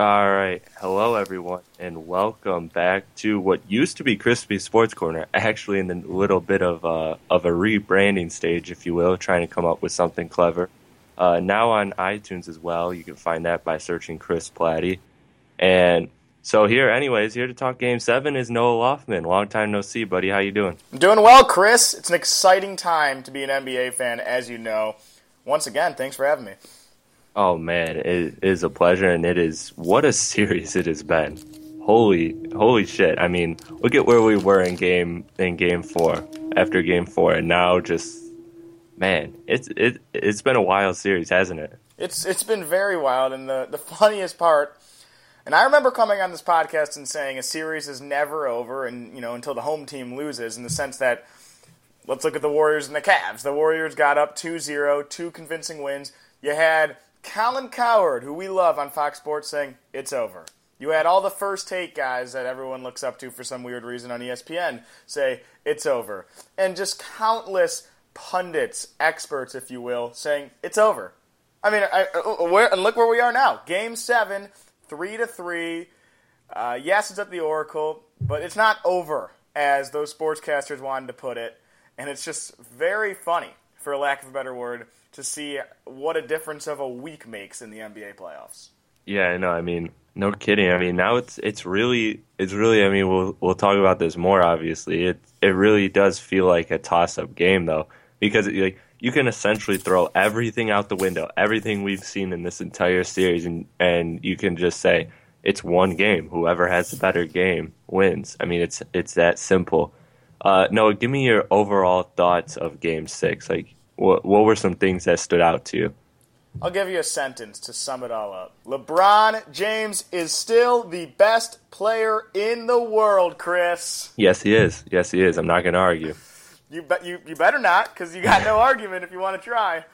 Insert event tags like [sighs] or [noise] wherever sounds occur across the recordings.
All right. Hello, everyone, and welcome back to what used to be Crispy Sports Corner. Actually, in a little bit of uh, of a rebranding stage, if you will, trying to come up with something clever. Uh, now on iTunes as well. You can find that by searching Chris Platty. And so here, anyways, here to talk Game Seven is Noah Loffman. Long time no see, buddy. How you doing? I'm doing well, Chris. It's an exciting time to be an NBA fan, as you know. Once again, thanks for having me. Oh man, it is a pleasure, and it is what a series it has been. Holy, holy shit! I mean, look at where we were in game in game four, after game four, and now just man, it's it it's been a wild series, hasn't it? It's it's been very wild, and the the funniest part. And I remember coming on this podcast and saying a series is never over, and you know until the home team loses. In the sense that, let's look at the Warriors and the Cavs. The Warriors got up 2-0, two convincing wins. You had Colin Cowherd, who we love on Fox Sports, saying it's over. You had all the first take guys that everyone looks up to for some weird reason on ESPN say it's over, and just countless pundits, experts, if you will, saying it's over. I mean, I, uh, where, and look where we are now. Game seven, three to three. Uh, yes, it's at the Oracle, but it's not over, as those sportscasters wanted to put it. And it's just very funny, for lack of a better word, to see what a difference of a week makes in the NBA playoffs. Yeah, no, I mean, no kidding. I mean, now it's it's really it's really. I mean, we'll we'll talk about this more. Obviously, it it really does feel like a toss up game though, because it, like you can essentially throw everything out the window, everything we've seen in this entire series, and and you can just say it's one game. Whoever has the better game wins. I mean, it's it's that simple. Uh, Noah, give me your overall thoughts of Game Six. Like, what what were some things that stood out to you? I'll give you a sentence to sum it all up. LeBron James is still the best player in the world, Chris. Yes, he is. Yes, he is. I'm not going to argue. You bet you, you better not, because you got no [laughs] argument if you want to try.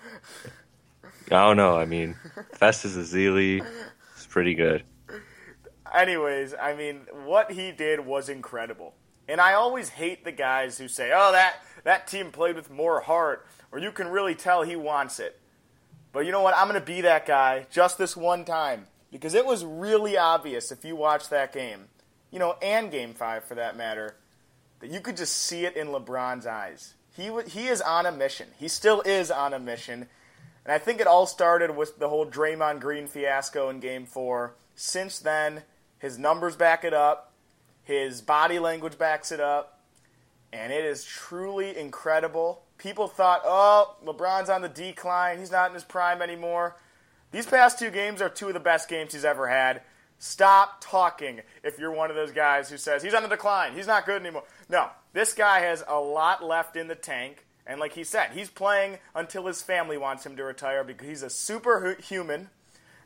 I don't know. I mean, Festus Ezeli is pretty good. Anyways, I mean, what he did was incredible. And I always hate the guys who say, "Oh, that that team played with more heart," or you can really tell he wants it. But you know what? I'm going to be that guy just this one time because it was really obvious if you watch that game, you know, and game 5 for that matter, that you could just see it in LeBron's eyes. He he is on a mission. He still is on a mission. And I think it all started with the whole Draymond Green fiasco in game 4. Since then, his numbers back it up. His body language backs it up. And it is truly incredible. People thought, oh, LeBron's on the decline. He's not in his prime anymore. These past two games are two of the best games he's ever had. Stop talking if you're one of those guys who says he's on the decline. He's not good anymore. No, this guy has a lot left in the tank. And like he said, he's playing until his family wants him to retire because he's a superhuman.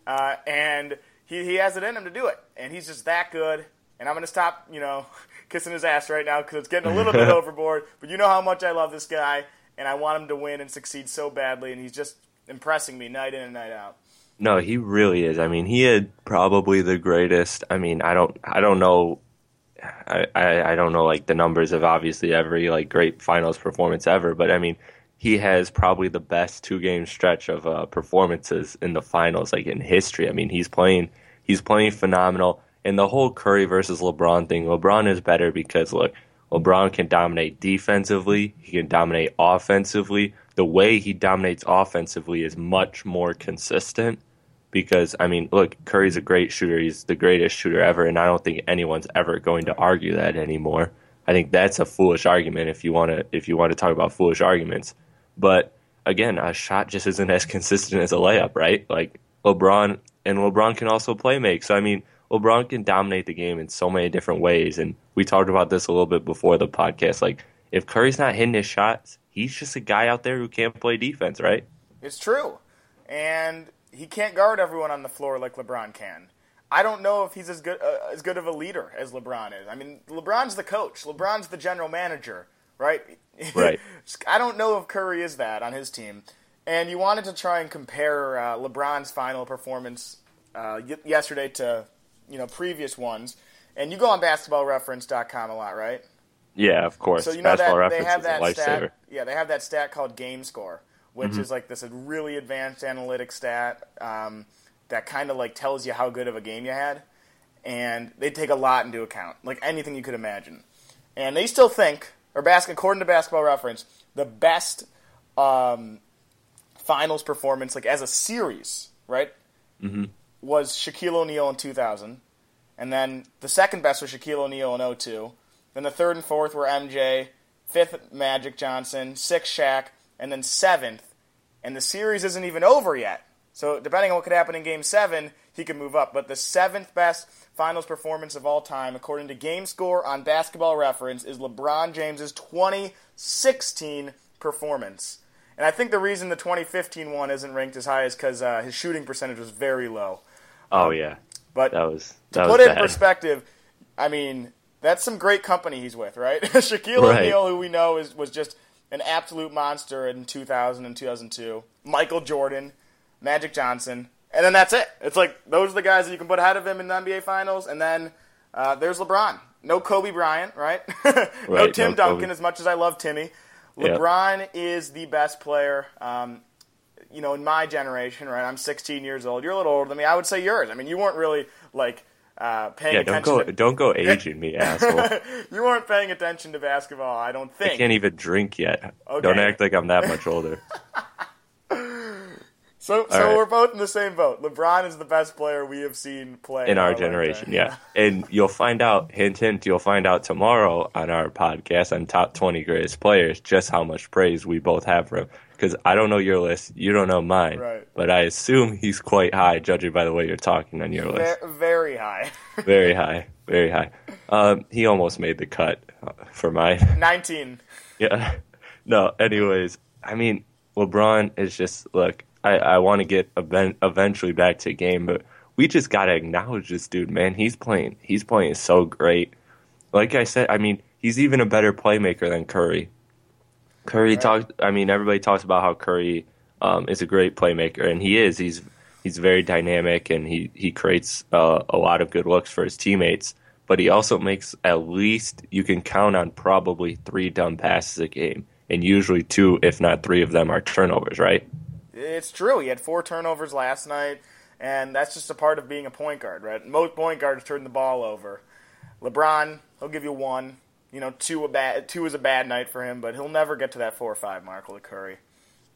Uh, and he, he has it in him to do it. And he's just that good. And I'm going to stop, you know, [laughs] kissing his ass right now because it's getting a little bit [laughs] overboard. But you know how much I love this guy, and I want him to win and succeed so badly. And he's just impressing me night in and night out. No, he really is. I mean, he had probably the greatest. I mean, I don't, I don't know, I, I, I don't know like the numbers of obviously every like great finals performance ever, but I mean, he has probably the best two game stretch of uh, performances in the finals like in history. I mean, he's playing, he's playing phenomenal. And the whole Curry versus LeBron thing, LeBron is better because look, LeBron can dominate defensively, he can dominate offensively. The way he dominates offensively is much more consistent because I mean, look, Curry's a great shooter. He's the greatest shooter ever, and I don't think anyone's ever going to argue that anymore. I think that's a foolish argument if you want to if you want to talk about foolish arguments. But again, a shot just isn't as [laughs] consistent as a layup, right? Like LeBron and LeBron can also play make. So I mean, LeBron can dominate the game in so many different ways, and we talked about this a little bit before the podcast. Like if Curry's not hitting his shots, he's just a guy out there who can't play defense, right? It's true, and he can't guard everyone on the floor like LeBron can. I don't know if he's as good uh, as good of a leader as LeBron is. I mean, LeBron's the coach. LeBron's the general manager, right? Right. [laughs] I don't know if Curry is that on his team. And you wanted to try and compare uh, LeBron's final performance uh, y- yesterday to you know previous ones. And you go on BasketballReference.com a lot, right? Yeah, of course. So you know Basketball that they have that lifesaver. stat. Yeah, they have that stat called game score, which Mm-hmm. is like this really advanced analytic stat um, that kind of like tells you how good of a game you had, and they take a lot into account, like anything you could imagine. And they still think, or basket, according to Basketball Reference, the best um, finals performance, like as a series, right, mm-hmm. Was Shaquille O'Neal in 2000, and then the second best was Shaquille O'Neal in 02. Then the third and fourth were MJ, fifth Magic Johnson, sixth Shaq, and then seventh. And the series isn't even over yet. So depending on what could happen in Game Seven, he could move up. But the seventh best finals performance of all time, according to Game Score on Basketball Reference, is LeBron James's 2016 performance. And I think the reason the 2015 one isn't ranked as high is because uh, his shooting percentage was very low. Oh yeah, But that was to put was it in perspective, I mean, that's some great company he's with, right? [laughs] Shaquille Right. O'Neal, who we know is was just an absolute monster in 2000 and 2002. Michael Jordan, Magic Johnson, and then that's it. It's like those are the guys that you can put ahead of him in the NBA Finals, and then uh, there's LeBron. No Kobe Bryant, right? [laughs] no Right, Tim no Duncan, Kobe. as much as I love Timmy. Yep. LeBron is the best player. Um, you know, in my generation, right? I'm 16 years old. You're a little older than me. I would say yours. I mean, you weren't really like uh, paying Yeah, don't attention. go to, don't go [laughs] aging me, asshole. [laughs] you weren't paying attention to basketball. I don't think. I can't even drink yet. Okay. Don't act like I'm that much older. [laughs] so, so right. we're both in the same boat. LeBron is the best player we have seen play in our generation, yeah. And you'll find out, hint, hint, you'll find out tomorrow on our podcast on top 20 greatest players just how much praise we both have for him. Because I don't know your list, you don't know mine. Right. But I assume he's quite high, judging by the way you're talking on your list. Very high. [laughs] Very high, very high. Um, he almost made the cut uh, for mine. [laughs] 19. Yeah. No, anyways, I mean, LeBron is just, look, I, I want to get event, eventually back to the game, but we just got to acknowledge this dude, man. He's playing, he's playing so great. Like I said, I mean, he's even a better playmaker than Curry. Curry talked, I mean, everybody talks about how Curry um, is a great playmaker, and he is. He's he's very dynamic, and he, he creates uh, a lot of good looks for his teammates. But he also makes at least, you can count on probably three dumb passes a game. And usually two, if not three of them, are turnovers, right? It's true. He had four turnovers last night, and that's just a part of being a point guard, right? Most point guards turn the ball over. LeBron, he'll give you one. You know, two a bad two is a bad night for him, but he'll never get to that four or five mark with Curry.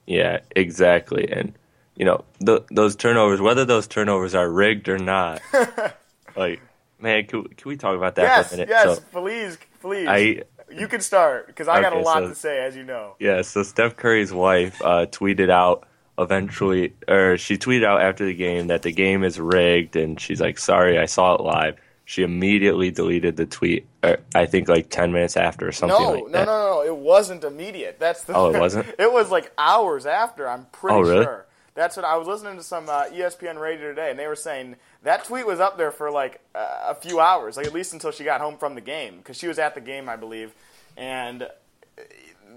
Yeah, exactly. And you know, th- those turnovers, whether those turnovers are rigged or not, [laughs] like, man, can, can we talk about that yes, for a minute? yes, So, please, please. I- you can start because I got a lot so- to say, as you know. yeah, so Steph Curry's wife uh, tweeted out eventually, or she tweeted out after the game that the game is rigged, and she's like, "Sorry, I saw it live." She immediately deleted the tweet. Or I think like ten minutes after, or something No, like no, that. no, no, no. It wasn't immediate. That's the. Oh, it wasn't? [laughs] it was like hours after. I'm pretty Oh, really? sure. That's what I was listening to some uh, ESPN radio today, and they were saying that tweet was up there for like uh, a few hours, like at least until she got home from the game, because she was at the game, I believe, and uh,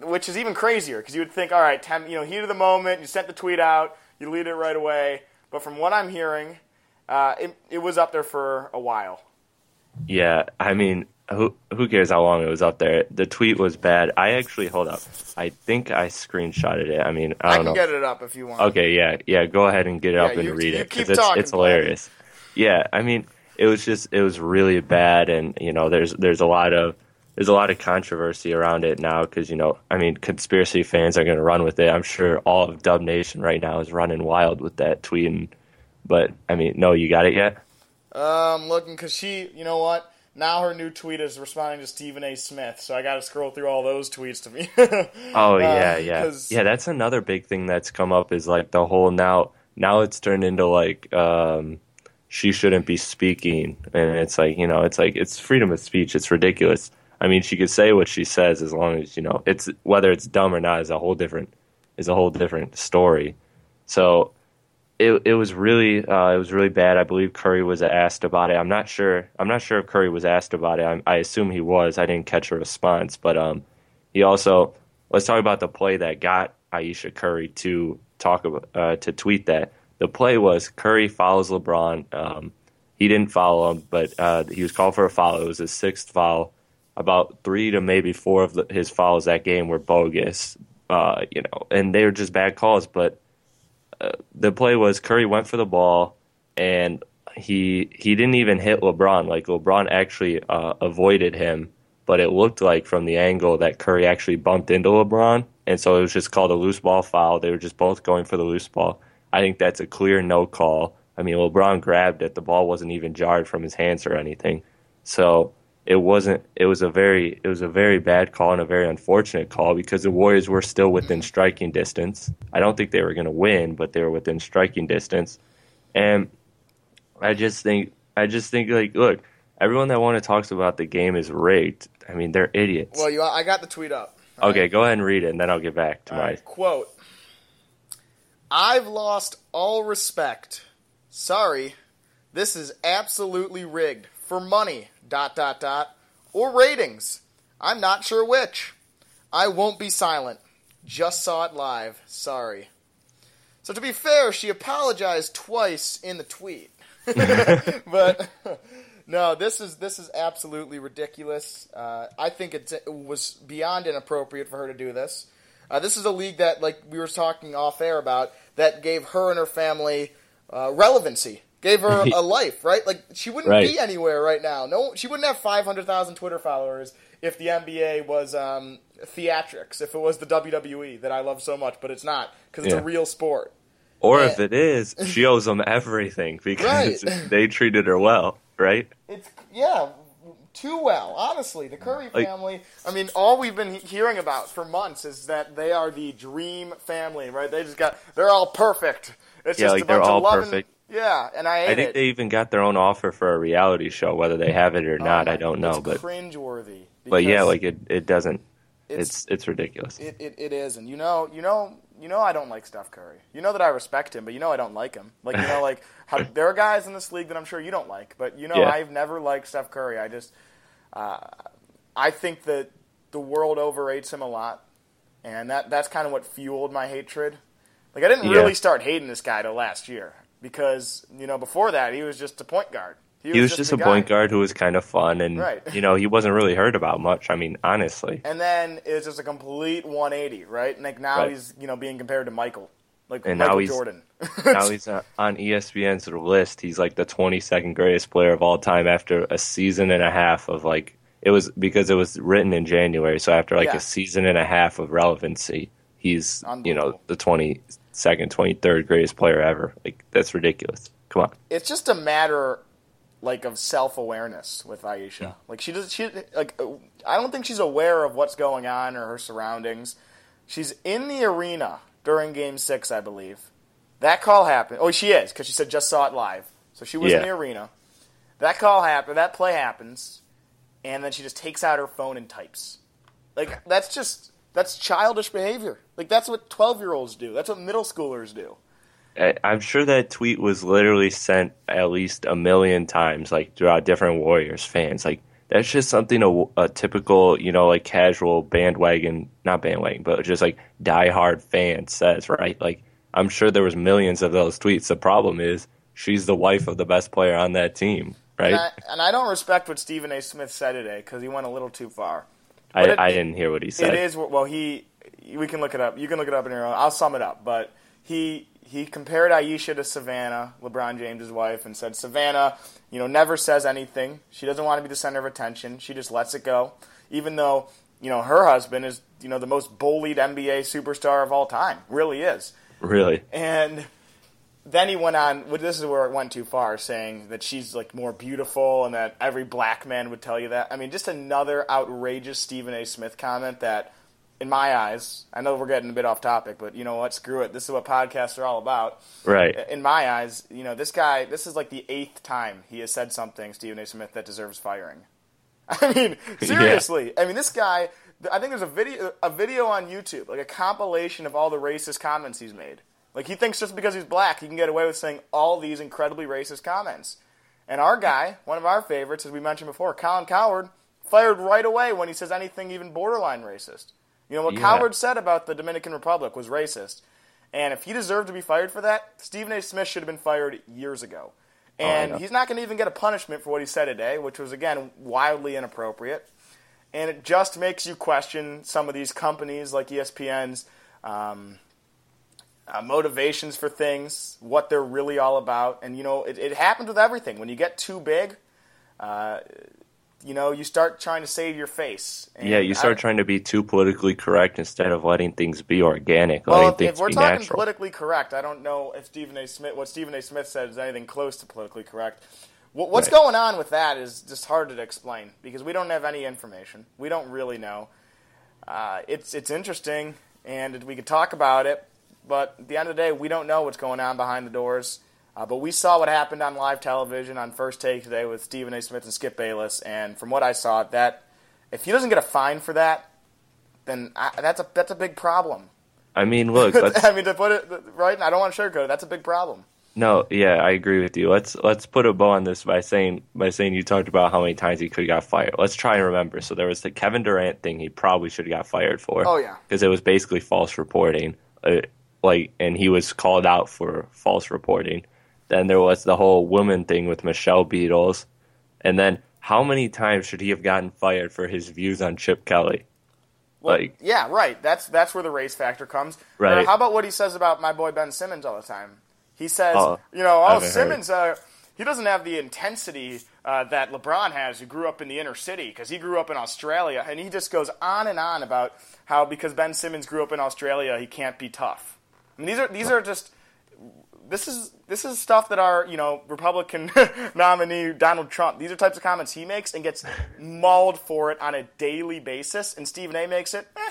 which is even crazier because you would think, all right, ten, you know, heat of the moment, you sent the tweet out, you delete it right away, but from what I'm hearing, uh, it, it was up there for a while. Yeah, I mean, who who cares how long it was up there? The tweet was bad. I actually hold up. I think I screenshotted it. I mean, I I, don't can know. get it up if you want. Okay, yeah, yeah. Go ahead and get it Yeah, up and you- read you it keep it's it's hilarious. Yeah, I mean, it was just it was really bad, and you know, there's there's a lot of there's a lot of controversy around it now because you know, I mean, conspiracy fans are going to run with it. I'm sure all of Dub Nation right now is running wild with that tweet, and But I mean, no, you got it yet? Um, looking because she, you know what? Now her new tweet is responding to Stephen A. Smith, so I got to scroll through all those tweets to me. [laughs] Oh yeah, yeah, 'cause- yeah. That's another big thing that's come up is like the whole now. Now it's turned into like um, she shouldn't be speaking, and it's like you know, it's like it's freedom of speech. It's ridiculous. I mean, she could say what she says as long as you know it's whether it's dumb or not is a whole different is a whole different story. So it it was really uh, it was really bad. I believe Curry was asked about it. I'm not sure. I'm not sure if Curry was asked about it. I, I assume he was. I didn't catch a response, but um, he also let's talk about the play that got Ayesha Curry to talk about uh, to tweet that. The play was Curry follows LeBron. Um, he didn't follow him, but uh, he was called for a foul. It was his sixth foul. About three to maybe four of the, his fouls that game were bogus, uh, you know, and they were just bad calls. But uh, the play was Curry went for the ball, and he he didn't even hit LeBron. Like LeBron actually uh, avoided him, but it looked like from the angle that Curry actually bumped into LeBron, and so it was just called a loose ball foul. They were just both going for the loose ball. I think that's a clear no call. I mean, LeBron grabbed it; the ball wasn't even jarred from his hands or anything. So it wasn't. It was a very it was a very bad call and a very unfortunate call because the Warriors were still within striking distance. I don't think they were going to win, but they were within striking distance, and I just think I just think like look, everyone that want to talks about the game is rigged. I mean, they're idiots. well, you, I got the tweet up. okay, go ahead and read it, and then I'll get back to All my. right, quote I've lost all respect. Sorry, this is absolutely rigged for money, dot, dot, dot, or ratings. I'm not sure which. I won't be silent. Just saw it live. Sorry. So, to be fair, she apologized twice in the tweet. [laughs] but [laughs] no, this is this is absolutely ridiculous. Uh, I think it was beyond inappropriate for her to do this. Uh, this is a league that, like we were talking off air about, that gave her and her family uh, relevancy, gave her a life, right? Like she wouldn't Right. be anywhere right now. No, she wouldn't have five hundred thousand Twitter followers if the NBA was um, theatrics, if it was the WWE that I love so much, but it's not because it's Yeah. a real sport. Or Yeah. if it is, she owes them everything [laughs] because Right. they treated her well, right? It's yeah, too well. Honestly, the Curry Like- family. I mean, all we've been hearing about for months is that they are the dream family, right? They just got they're all perfect. It's Yeah, just like a bunch they're all of loving, perfect. Yeah, and I I think it. they even got their own offer for a reality show, whether they have it or Oh not. my- I don't know, it's but cringeworthy. but yeah, like it, it doesn't. it's It's it's ridiculous. it, it, it is, and you know, you know, you know, I don't like Steph Curry. You know that I respect him, but you know I don't like him. Like you know, like [laughs] how, there are guys in this league that I'm sure you don't like, but you know Yeah. I've never liked Steph Curry. I just, uh, I think that the world overrates him a lot, and that that's kind of what fueled my hatred. Like I didn't Yeah. really start hating this guy till last year because you know before that he was just a point guard. He was, he was just, just a guy. point guard who was kind of fun, and right. you know he wasn't really heard about much. I mean, honestly. And then it's just a complete 180, right? Like now right. he's you know being compared to Michael, like and Michael [laughs] now he's, Jordan. now he's on ESPN's list. He's like the 22nd greatest player of all time after a season and a half of like it was because it was written in January. So after like yeah. a season and a half of relevancy, he's you know the 20 second, 23rd greatest player ever. Like that's ridiculous. Come on. It's just a matter like of self awareness with Ayesha. Yeah. Like she does. She like I don't think she's aware of what's going on or her surroundings. She's in the arena during Game Six, I believe. That call happened. Oh, she is because she said just saw it live. So she was yeah. in the arena. That call happened. That play happens, and then she just takes out her phone and types. Like that's just that's childish behavior. Like that's what twelve year olds do. That's what middle schoolers do. I- I'm sure that tweet was literally sent at least a million times, like throughout different Warriors fans. Like that's just something a, a typical, you know, like casual bandwagon, not bandwagon, but just like diehard fan says, right? Like I'm sure there was millions of those tweets. The problem is she's the wife of the best player on that team, right? And I, and I don't respect what Stephen A. Smith said today because he went a little too far. I, it- I didn't hear what he said. It is well. He we can look it up. You can look it up in your own. I'll sum it up. But he he compared Ayesha to Savannah, LeBron James's wife, and said Savannah, you know, never says anything. She doesn't want to be the center of attention. She just lets it go, even though you know her husband is you know the most bullied NBA superstar of all time. Really is. Really? And then he went on. This is where it went too far, saying that she's like more beautiful and that every black man would tell you that. I mean, just another outrageous Stephen A. Smith comment that, in my eyes, I know we're getting a bit off topic, but you know what? Screw it. This is what podcasts are all about. Right. In my eyes, you know, this guy. This is like the eighth time he has said something, Stephen A. Smith, that deserves firing. [laughs] I mean, [laughs] seriously. I mean, this guy. I think there's a video, a video on YouTube, like a compilation of all the racist comments he's made. Like he thinks just because he's black, he can get away with saying all these incredibly racist comments. And our guy, one of our favorites, as we mentioned before, Colin Cowherd, fired right away when he says anything even borderline racist. You know what Yeah. Cowherd said about the Dominican Republic was racist. And if he deserved to be fired for that, Stephen A. Smith should have been fired years ago. And know. he's not going to even get a punishment for what he said today, which was, again, wildly inappropriate. And it just makes you question some of these companies like ESPN's um, uh, motivations for things, what they're really all about. And, you know, it, it happens with everything. When you get too big, uh, you know, you start trying to save your face. And Yeah, you start I- trying to be too politically correct instead of letting things be organic, Well, letting if, things if we're be talking natural. politically correct, I don't know if Stephen A. Smith, what Stephen A. Smith said, is anything close to politically correct. What, what's Right. going on with that is just hard to explain because we don't have any information. We don't really know. Uh, it's it's interesting, and we could talk about it, but at the end of the day, we don't know what's going on behind the doors. Uh, but we saw what happened on live television on First Take today with Stephen A. Smith and Skip Bayless, and from what I saw, that if he doesn't get a fine for that, then I, that's a that's a big problem. I mean, look, [laughs] I mean, to put it right, and I don't want to sugarcoat it. That's a big problem. no, yeah, I agree with you. Let's let's put a bow on this by saying by saying you talked about how many times he could have got fired. Let's try and remember. So there was the Kevin Durant thing he probably should have got fired for. Oh, yeah. because it was basically false reporting. Uh, like, and he was called out for false reporting. Then there was the whole woman thing with Michelle Beadles, and then how many times should he have gotten fired for his views on Chip Kelly? Well, Like- yeah, right. That's that's where the race factor comes. Right. Or how about what he says about my boy Ben Simmons all the time? He says, Oh, you know, oh Simmons, uh, he doesn't have the intensity uh, that LeBron has, who grew up in the inner city because he grew up in Australia, and he just goes on and on about how because Ben Simmons grew up in Australia, he can't be tough. I mean, these are these are just this is this is stuff that our you know Republican [laughs] nominee Donald Trump. These are types of comments he makes and gets mauled for it on a daily basis. And Stephen A. makes it. Eh,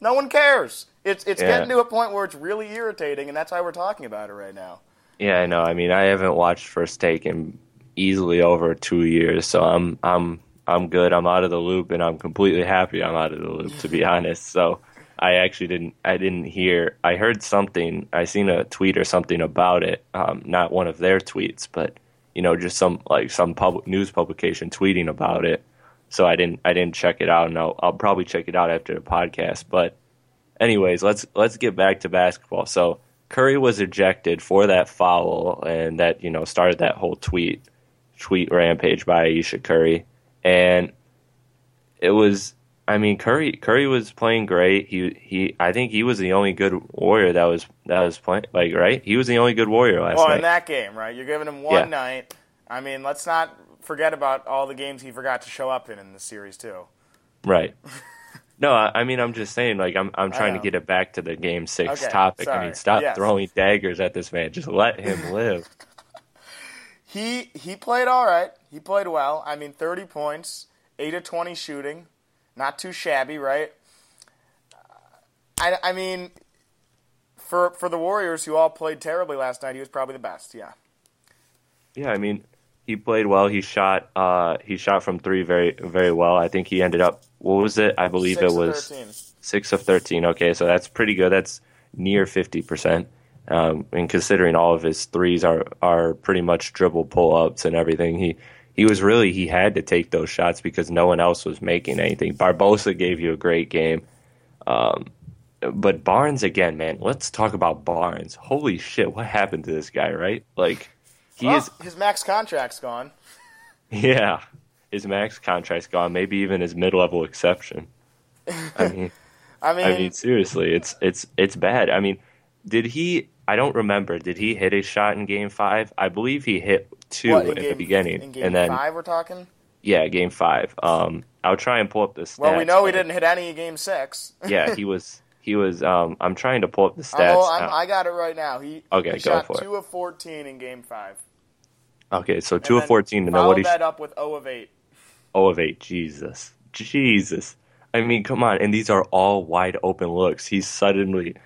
no one cares. It's it's Yeah. getting to a point where it's really irritating, and that's why we're talking about it right now. Yeah, I know. I mean, I haven't watched First Take in easily over two years, so I'm I'm I'm good. I'm out of the loop, and I'm completely happy I'm out of the loop. To be honest, so I actually didn't I didn't hear. I heard something. I seen a tweet or something about it. Um, not one of their tweets, but you know, just some like some public news publication tweeting about it. So I didn't I didn't check it out, and I'll, I'll probably check it out after the podcast. But anyways, let's let's get back to basketball. So Curry was ejected for that foul, and that you know started that whole tweet tweet rampage by Ayesha Curry, and it was. I mean, Curry Curry was playing great. He he. I think he was the only good Warrior that was that was playing. Like right, he was the only good Warrior last Well, night. in that game, right? You're giving him one Yeah. night. I mean, let's not forget about all the games he forgot to show up in in the series too. Right. [laughs] No, I, I mean I'm just saying like I'm I'm trying to get it back to the game six Okay, topic. I mean, stop Yes. throwing daggers at this man. Just let him [laughs] live. He he played all right. He played well. I mean, 30 points, 8 of 20 shooting, not too shabby, right? I, I mean, for for the Warriors who all played terribly last night, he was probably the best. Yeah. Yeah, I mean, he played well. He shot uh he shot from three very very well. I think he ended up what was it? I believe Six it was 13. six of thirteen. Okay, so that's pretty good. That's near fifty percent. Um, and considering all of his threes are are pretty much dribble pull ups and everything, he he was really he had to take those shots because no one else was making anything. Barbosa gave you a great game. Um, but Barnes again, man. Let's talk about Barnes. Holy shit, what happened to this guy? Right, like he Well, is. his max contract's gone. [laughs] Yeah, his max contract's gone. Maybe even his mid-level exception. I mean, [laughs] I mean, I mean, seriously, it's it's it's bad. I mean, did he? I don't remember. Did he hit a shot in Game Five? I believe he hit two what, in at game, the beginning, In game and then five, we're talking. yeah, Game Five. Um, I'll try and pull up the stats. Well, we know he didn't hit any in game six. [laughs] yeah, he was he was. Um, I'm trying to pull up the stats. oh, I'm. I got it right now. He, Okay, he go shot for it. two of 14 in game five. okay, so And two of fourteen, and then what he that up with 0 of 8. oh of eight. Jesus, Jesus. I mean, come on, and these are all wide open looks. He's suddenly,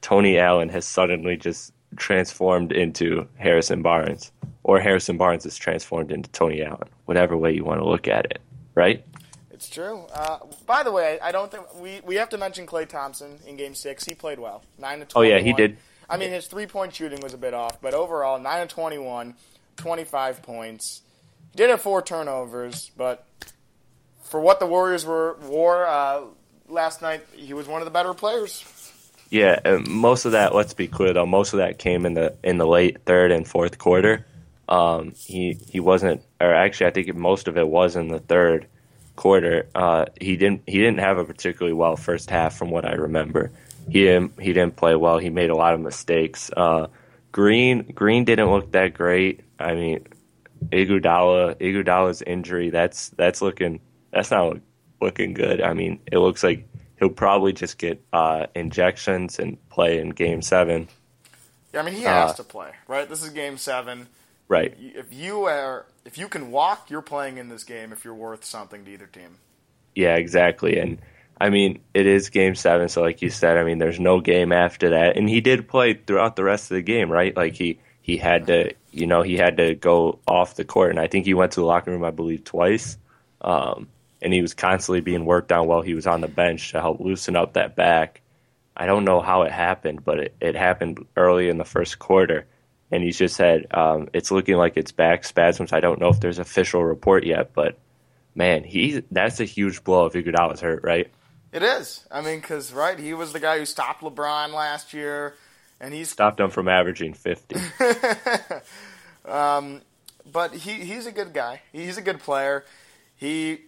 Tony Allen has suddenly just transformed into Harrison Barnes, or Harrison Barnes is transformed into Tony Allen. Whatever way you want to look at it, right? It's true. Uh, by the way, I don't think we, we have to mention Klay Thompson in Game Six. He played well, nine to Oh, twenty. yeah, he did. I mean, his three point shooting was a bit off, but overall, nine to 21, 25 points. He did have four turnovers, but for what the Warriors were wore uh, last night, he was one of the better players. Yeah, most of that. Let's be clear though. Most of that came in the in the late third and fourth quarter. Um, he he wasn't, or actually, I think most of it was in the third quarter. Uh, he didn't he didn't have a particularly well first half, from what I remember. He didn't he didn't play well. He made a lot of mistakes. Uh, Green Green didn't look that great. I mean, Iguodala Iguodala's injury. That's that's looking that's not looking good. I mean, it looks like he'll probably just get uh, injections and play in Game Seven. Yeah, I mean, he has Uh, to play, right? This is Game Seven. Right. If you are, if you can walk, you're playing in this game. If you're worth something to either team. Yeah, exactly. And I mean, it is game seven, so like you said, I mean, there's no game after that. And he did play throughout the rest of the game, right? Like he he had to, you know, he had to go off the court, and I think he went to the locker room, I believe, twice. Um, and he was constantly being worked on while he was on the bench to help loosen up that back. I don't know how it happened, but it, it happened early in the first quarter. And he's just said um, it's looking like it's back spasms. I don't know if there's official report yet, but man, he that's a huge blow if Iguodala's hurt, right? It is. I mean, because right, he was the guy who stopped LeBron last year, and he's Stopped him from averaging 50. [laughs] but he he's a good guy. He's a good player. He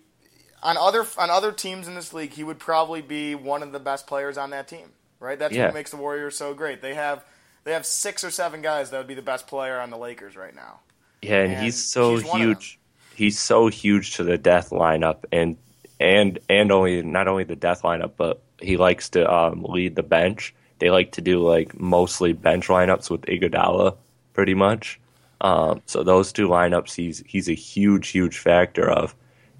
on other on other teams in this league, he would probably be one of the best players on that team. Right? That's Yeah. what makes the Warriors so great. They have they have six or seven guys that would be the best player on the Lakers right now. Yeah, and, And he's so he's huge. He's so huge to the death lineup, and and and only not only the death lineup, but he likes to um, lead the bench. They like to do like mostly bench lineups with Iguodala, pretty much. Um, so those two lineups, he's he's a huge, huge factor of.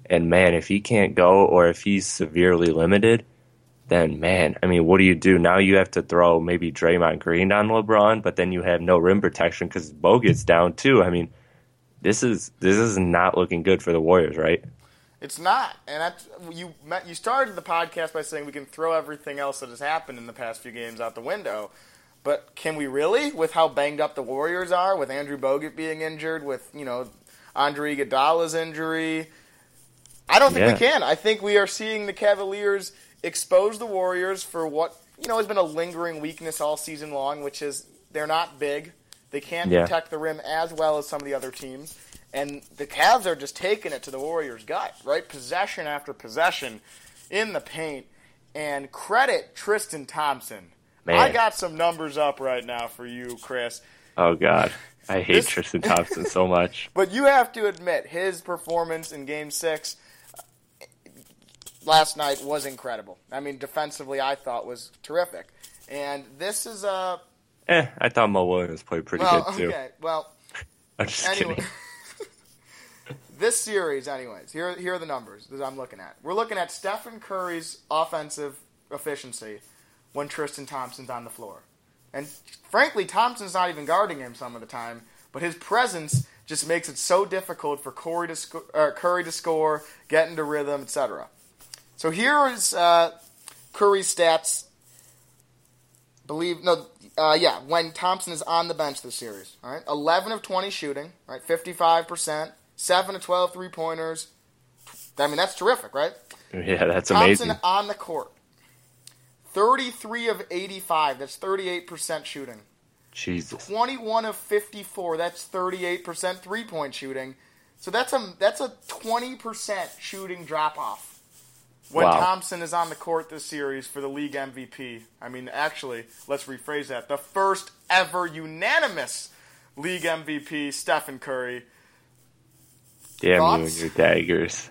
And man, if he can't go or if he's severely limited, then man, I mean, what do you do now? You have to throw maybe Draymond Green on LeBron, but then you have no rim protection because Bogut's down too. I mean, this is this is not looking good for the Warriors, right? It's not, and that's you. met- You started the podcast by saying we can throw everything else that has happened in the past few games out the window, but can we really? With how banged up the Warriors are, with Andrew Bogut being injured, with you know Andre Iguodala's injury, I don't think we can. I think we are seeing the Cavaliers expose the Warriors for what you know has been a lingering weakness all season long, which is they're not big. They can't Yeah. protect the rim as well as some of the other teams. And the Cavs are just taking it to the Warriors' gut, right? Possession after possession in the paint. And credit Tristan Thompson. Man. I got some numbers up right now for you, Chris. Oh God, I hate This- Tristan Thompson so much. [laughs] But you have to admit, his performance in Game Six last night was incredible. I mean, defensively, I thought was terrific. And this is a Eh, I thought Mo Williams played pretty well, good too. okay. Well, [laughs] I'm just anyway, kidding. [laughs] [laughs] this series, anyways, here here are the numbers that I'm looking at. We're looking at Stephen Curry's offensive efficiency when Tristan Thompson's on the floor, and frankly, Thompson's not even guarding him some of the time. But his presence just makes it so difficult for Curry to uh, Curry to score, get into rhythm, etc. So here is uh, Curry's stats. Believe no, uh, yeah. When Thompson is on the bench this series, all right, eleven of twenty shooting, right, fifty-five percent, seven to 12 three pointers. I mean, that's terrific, right? [laughs] Yeah, that's amazing. Thompson amazing. on the court, thirty-three of eighty-five. That's thirty-eight percent shooting. Jesus. 21 of 54. That's 38% three-point shooting. So that's a that's a 20% shooting drop off when Wow. Thompson is on the court this series for the league MVP. I mean, actually, let's rephrase that. The first ever unanimous league MVP, Stephen Curry. Damn you Thoughts? and your daggers.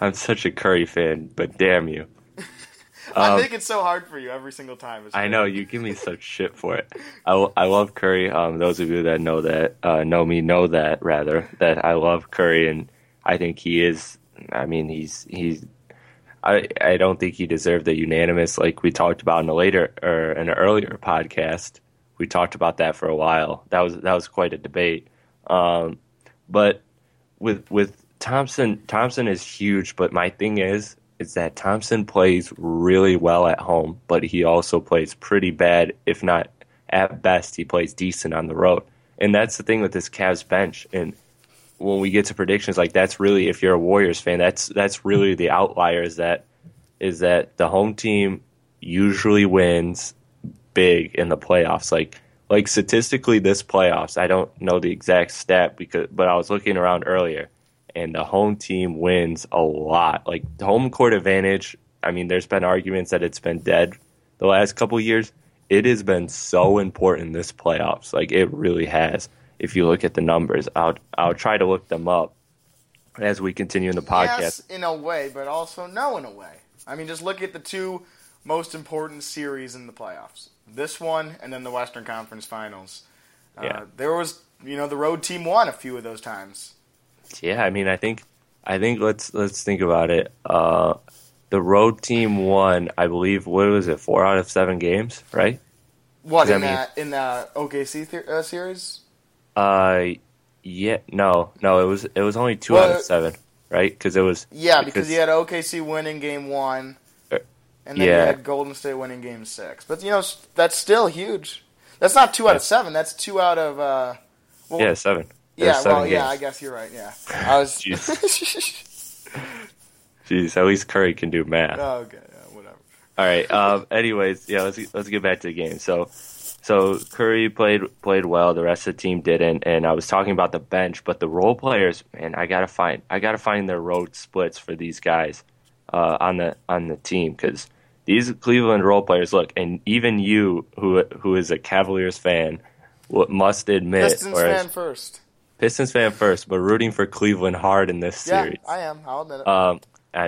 I'm such a Curry fan, but damn you. [laughs] I think it's so hard for you every single time. I know you give me such shit for it. I, I love Curry. Um, those of you that know that uh, know me know that rather that I love Curry, and I think he is. I mean, he's he's. I I don't think he deserved the unanimous like we talked about in a later or in an earlier podcast. We talked about that for a while. That was that was quite a debate. Um, but with with Thompson, Thompson is huge. But my thing is, is that Thompson plays really well at home, but he also plays pretty bad, if not at best, he plays decent on the road. And that's the thing with this Cavs bench. And when we get to predictions, like that's really, if you're a Warriors fan, that's that's really the outlier. Is that is that the home team usually wins big in the playoffs. Like like statistically, this playoffs, I don't know the exact stat because, but I was looking around earlier, and the home team wins a lot. Like home court advantage. I mean, there's been arguments that it's been dead the last couple years. It has been so important this playoffs. Like it really has. If you look at the numbers, I'll I'll try to look them up as we continue in the podcast. Yes, in a way, but also no, in a way. I mean, just look at the two most important series in the playoffs. This one, and then the Western Conference Finals. Uh, Yeah. There was, you know, the road team won a few of those times. Yeah, I mean, I think, I think let's let's think about it. Uh, the road team won, I believe. What was it? Four out of seven games, right? What in mean- that in the OKC th- uh, series? Uh, yeah, no, no, it was it was only two out of seven, right? Because it was Yeah, because, you had OKC winning game one, Uh, and then yeah. you had Golden State winning game six. But you know, that's still huge. That's not two out of seven. That's two out of. Uh, well, yeah seven. Yeah. seven Well, yeah. I guess you're right. Yeah, I was. [laughs] [laughs] Jeez, at least Curry can do math. oh, okay. Yeah, whatever. All right. Um, anyways, yeah, let's let's get back to the game. So, so Curry played played well. The rest of the team didn't. And I was talking about the bench, but the role players, man, I gotta find I gotta find their road splits for these guys uh, on the on the team because these Cleveland role players look, and even you who who is a Cavaliers fan must admit, Pistons fan first. Pistons fan first, but rooting for Cleveland hard in this Yeah, series. I am. I'll admit it. Um,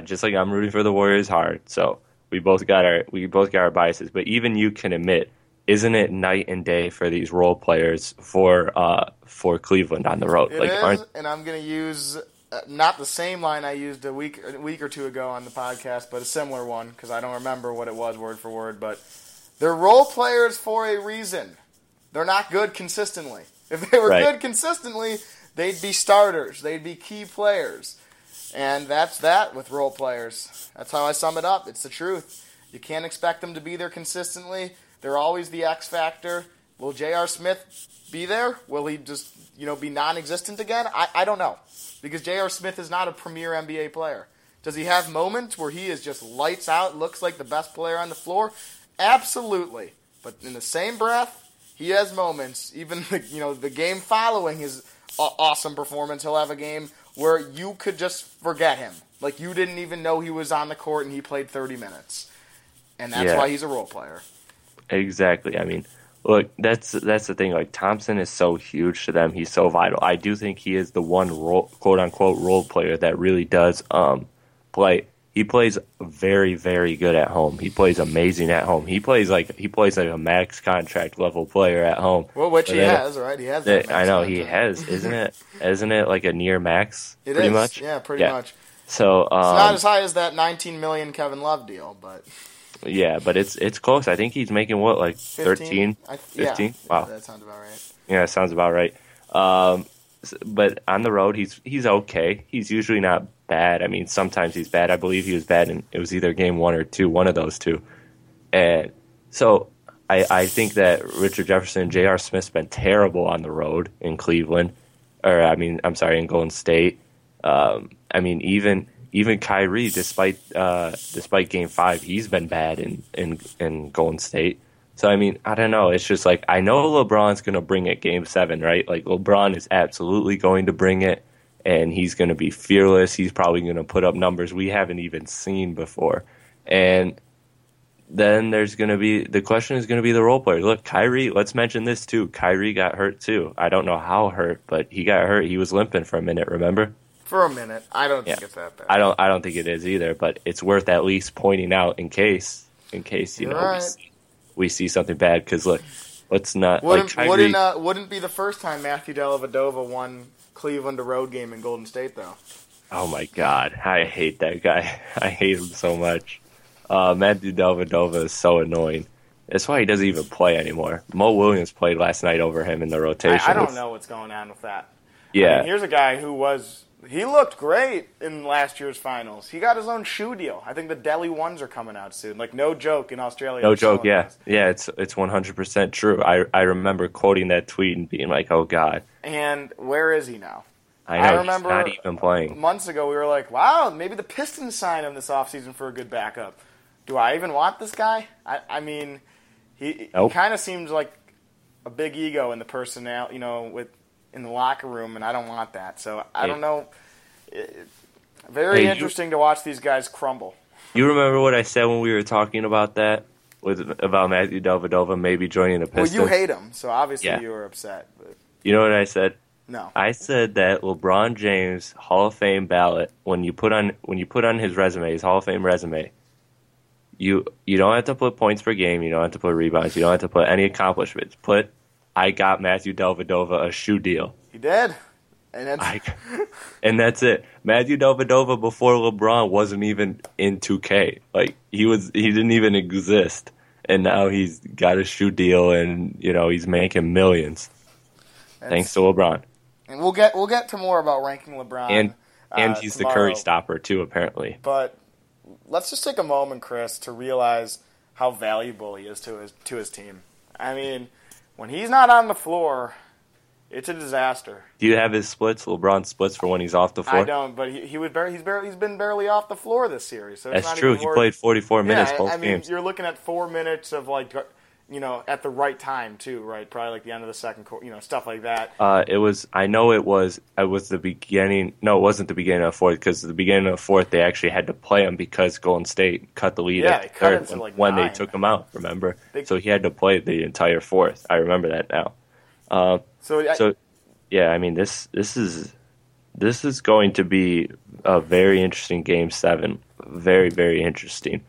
just like I'm rooting for the Warriors hard, so we both got our we both got our biases. But even you can admit, isn't it night and day for these role players for uh for Cleveland on the road? It like, is, aren't and I'm going to use uh, not the same line I used a week a week or two ago on the podcast, but a similar one because I don't remember what it was word for word. But they're role players for a reason. They're not good consistently. If they were Right. good consistently, they'd be starters. They'd be key players. And that's that with role players. That's how I sum it up. It's the truth. You can't expect them to be there consistently. They're always the X factor. Will J.R. Smith be there? Will he just, you know, be non-existent again? I, I don't know. Because J.R. Smith is not a premier NBA player. Does he have moments where he is just lights out, looks like the best player on the floor? Absolutely. But in the same breath, he has moments, even the, you know, the game following his awesome performance, he'll have a game where you could just forget him. Like you didn't even know he was on the court and he played 30 minutes. And that's Yeah. why he's a role player. Exactly? I mean, look, that's that's the thing. Like Thompson is so huge to them. He's so vital. I do think he is the one role, quote unquote role player that really does um play. He plays very, very good at home. He plays amazing at home. He plays like he plays like a max contract level player at home. Well, which But he then- has, right? He has That. I know he has, isn't it? Isn't it like a near max? It pretty is, much. Yeah, pretty much. So It's not um, as high as that 19 million Kevin Love deal, but yeah, but it's it's close. I think he's making what like 13, 15? I- yeah, 15? yeah, Wow. that sounds about right. Yeah, it sounds about right. Um, but on the road, he's he's okay. He's usually not bad. I mean, sometimes he's bad. I believe he was bad, and it was either game one or two, one of those two. And so I I think that Richard Jefferson, and J.R. Smith's been terrible on the road in Cleveland, or I mean, I'm sorry, in Golden State. Um, I mean, even even Kyrie, despite uh, despite Game Five, he's been bad in in in Golden State. So I mean, I don't know. It's just like I know LeBron's going to bring it Game Seven, right? Like LeBron is absolutely going to bring it, and he's going to be fearless. He's probably going to put up numbers we haven't even seen before, and then there's going to be the question is going to be the role player. Look, Kyrie. Let's mention this too. Kyrie got hurt too. I don't know how hurt, but he got hurt. He was limping for a minute. Remember? For a minute, I don't think it's that bad. I don't I don't think it is either, but it's worth at least pointing out in case in case you You're know we, see, we see something bad. Because look, let's not Wouldn't like Kyrie. wouldn't uh, wouldn't be the first time Matthew Dellavedova won Cleveland a road game in Golden State though. Oh my god, I hate that guy. [laughs] I hate him so much. Uh, Matthew Dellavedova is so annoying. That's why he doesn't even play anymore. Mo Williams played last night over him in the rotation. I, I don't know what's going on with that. Yeah, I mean, here's a guy who was he looked great in last year's finals. He got his own shoe deal. I think the Delly ones are coming out soon. Like no joke in Australia. no joke. Yeah, those. yeah. It's it's one hundred percent true. I I remember quoting that tweet and being like, "Oh God, And where is he now? I know I he's remember not even playing." Months ago, we were like, "Wow, maybe the Pistons sign him this offseason for a good backup." Do I even want this guy? I, I mean, he, Nope. he kind of seems like a big ego in the personnel, you know, with in the locker room, and I don't want that. So I don't know. It- very Hey, you- interesting to watch these guys crumble. You remember what I said when we were talking about that with about Matthew Dellavedova maybe joining the Pistons? Well, you hate him, so obviously Yeah. you were upset. But You know what I said? no, I said that LeBron James Hall of Fame ballot when you put on when you put on his resume, his Hall of Fame resume, you you don't have to put points per game, you don't have to put rebounds, you don't have to put any accomplishments. Put I got Matthew Dellavedova a shoe deal. he did, and it's, I, and that's it. Matthew Dellavedova before LeBron wasn't even in 2K. Like he was he didn't even exist. And now he's got a shoe deal and you know, he's making millions. Thanks to LeBron. and we'll get we'll get to more about ranking LeBron. and and uh, he's the. Curry stopper too, apparently. But let's just take a moment, Chris, to realize how valuable he is to his to his team. I mean, when he's not on the floor, it's a disaster. Do you have his splits? LeBron splits for when he's off the floor. I don't, but he, he was barely, he's barely he's been barely off the floor this series. So That's true. He worth- played 44 minutes yeah, both I mean, games. you're looking at four minutes of like, you know, at the right time too, right? Probably like the end of the second quarter, you know, stuff like that. Uh, it was. I know it was. It was the beginning. No, it wasn't the beginning of fourth because the beginning of fourth they actually had to play him because Golden State cut the lead Yeah, at they the cut it third when, like, when they took him out. Remember? They- so he had to play the entire fourth. I remember that now. So, I, So, yeah, I mean this this is this is going to be a very interesting game seven. Very very interesting.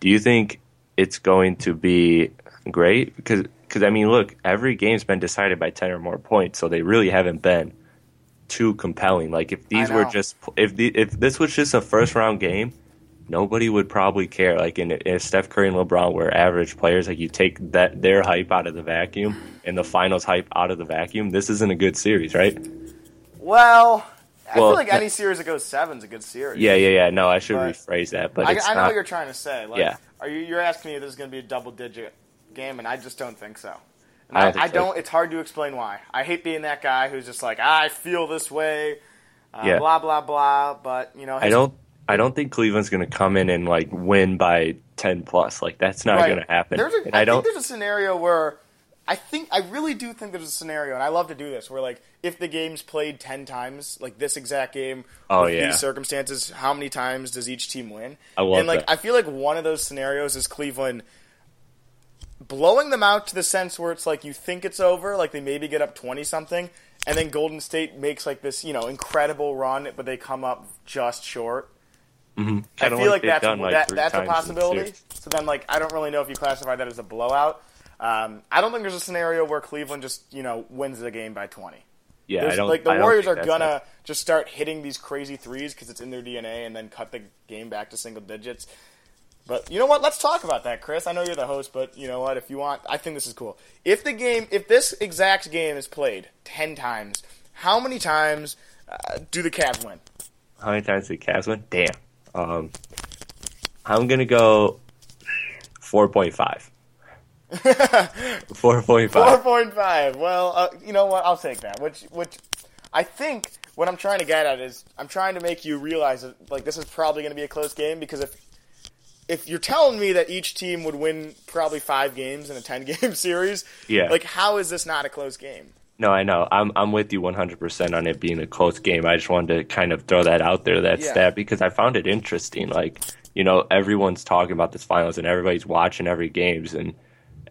Do you think it's going to be great? Because because I mean, look, every game's been decided by ten or more points, so they really haven't been too compelling. Like if these were just if the if this was just a first round game. Nobody would probably care. Like in if Steph Curry and LeBron were average players, like you take that their hype out of the vacuum and the finals hype out of the vacuum. This isn't a good series, right? well, I Well, feel like any series that goes seven's a good series. Yeah, yeah, yeah. No, I should But- rephrase that, but I, I know not. what you're trying to say. Like, Yeah. Are you? You're asking me if this is going to be a double digit game, and I just don't think so. And I I, don't think I so. don't. It's hard to explain why. I hate being that guy who's just like, I feel this way. Uh, Yeah. Blah blah blah. But you know, I don't. I don't think Cleveland's going to come in and like win by ten plus. Like that's not Right. going to happen. There's a, I, I don't. think there's a scenario where I think I really do think there's a scenario, and I love to do this, where like if the game's played ten times, like this exact game, Oh, with yeah. these circumstances, how many times does each team win? I love and like that. I feel like one of those scenarios is Cleveland blowing them out to the sense where it's like you think it's over, like they maybe get up twenty something, and then Golden State makes like this you know incredible run, but they come up just short. I Kinda feel like, that's done, like, that, that's a times in the possibility. So then, like, I don't really know if you classify that as a blowout. Um, I don't think there's a scenario where Cleveland just you know wins the game by 20. Yeah, There's- I don't. like the I Warriors are gonna just start hitting these crazy threes because it's in their DNA, and then cut the game back to single digits. But you know what? Let's talk about that, Chris. I know you're the host, but you know what? If you want, I think this is cool. If the game, if this exact game is played ten times, how many times uh, do the Cavs win? How many times do the Cavs win? Damn. Um, I'm gonna go four point five. [laughs] four point five. Four point five. Well, uh, you know what? I'll take that. Which, which, I think what I'm trying to get at is I'm trying to make you realize that like this is probably going to be a close game because if if you're telling me that each team would win probably five games in a ten [laughs] game series, Yeah. like how is this not a close game? No, I know. I'm I'm with you 100% on it being a close game. I just wanted to kind of throw that out there, that Yeah. stat, because I found it interesting. Like, you know, everyone's talking about this finals and everybody's watching every games and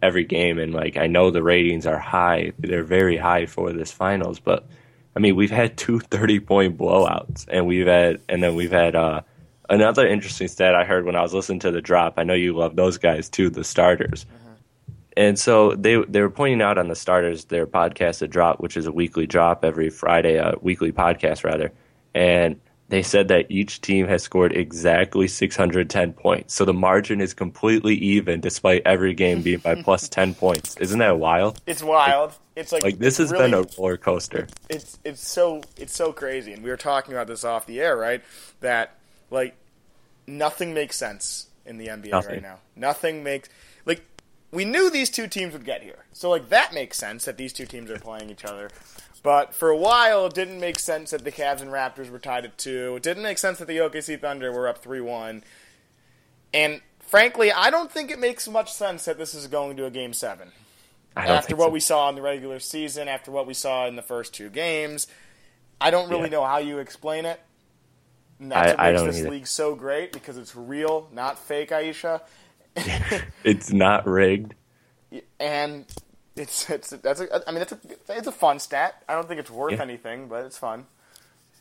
every game, and like I know the ratings are high. They're very high for this finals, but I mean, we've had two [laughs] 30 point blowouts, and we've had and then we've had uh, another interesting stat I heard when I was listening to the drop. I know you love those guys too, the starters. Uh-huh. And so they they were pointing out on the starters their podcast, the drop, which is a weekly drop every Friday, a weekly podcast rather, and they said that each team has scored exactly 610 points. So the margin is completely even despite every game being by plus [laughs] 10 points. Isn't that wild? It's wild. It's like Like this has really- been a roller coaster. it's it's so it's so crazy and we were talking about this off the air right that like nothing makes sense in the NBA Nothing. right now nothing makes like we knew these two teams would get here so like that makes sense that these two teams are playing each other but for a while it didn't make sense that the Cavs and Raptors were tied at 2 it didn't make sense that the OKC Thunder were up 3-1 and frankly I don't think it makes much sense that this is going to a game 7 after what so. we saw in the regular season, after what we saw in the first two games. I don't really Yeah. know how you explain it. And that's I- what I makes this either. league so great because it's real, not fake, Ayesha. [laughs] It's not rigged. And it's it's that's a, I mean it's a it's a fun stat. I don't think it's worth Yeah. anything, but it's fun.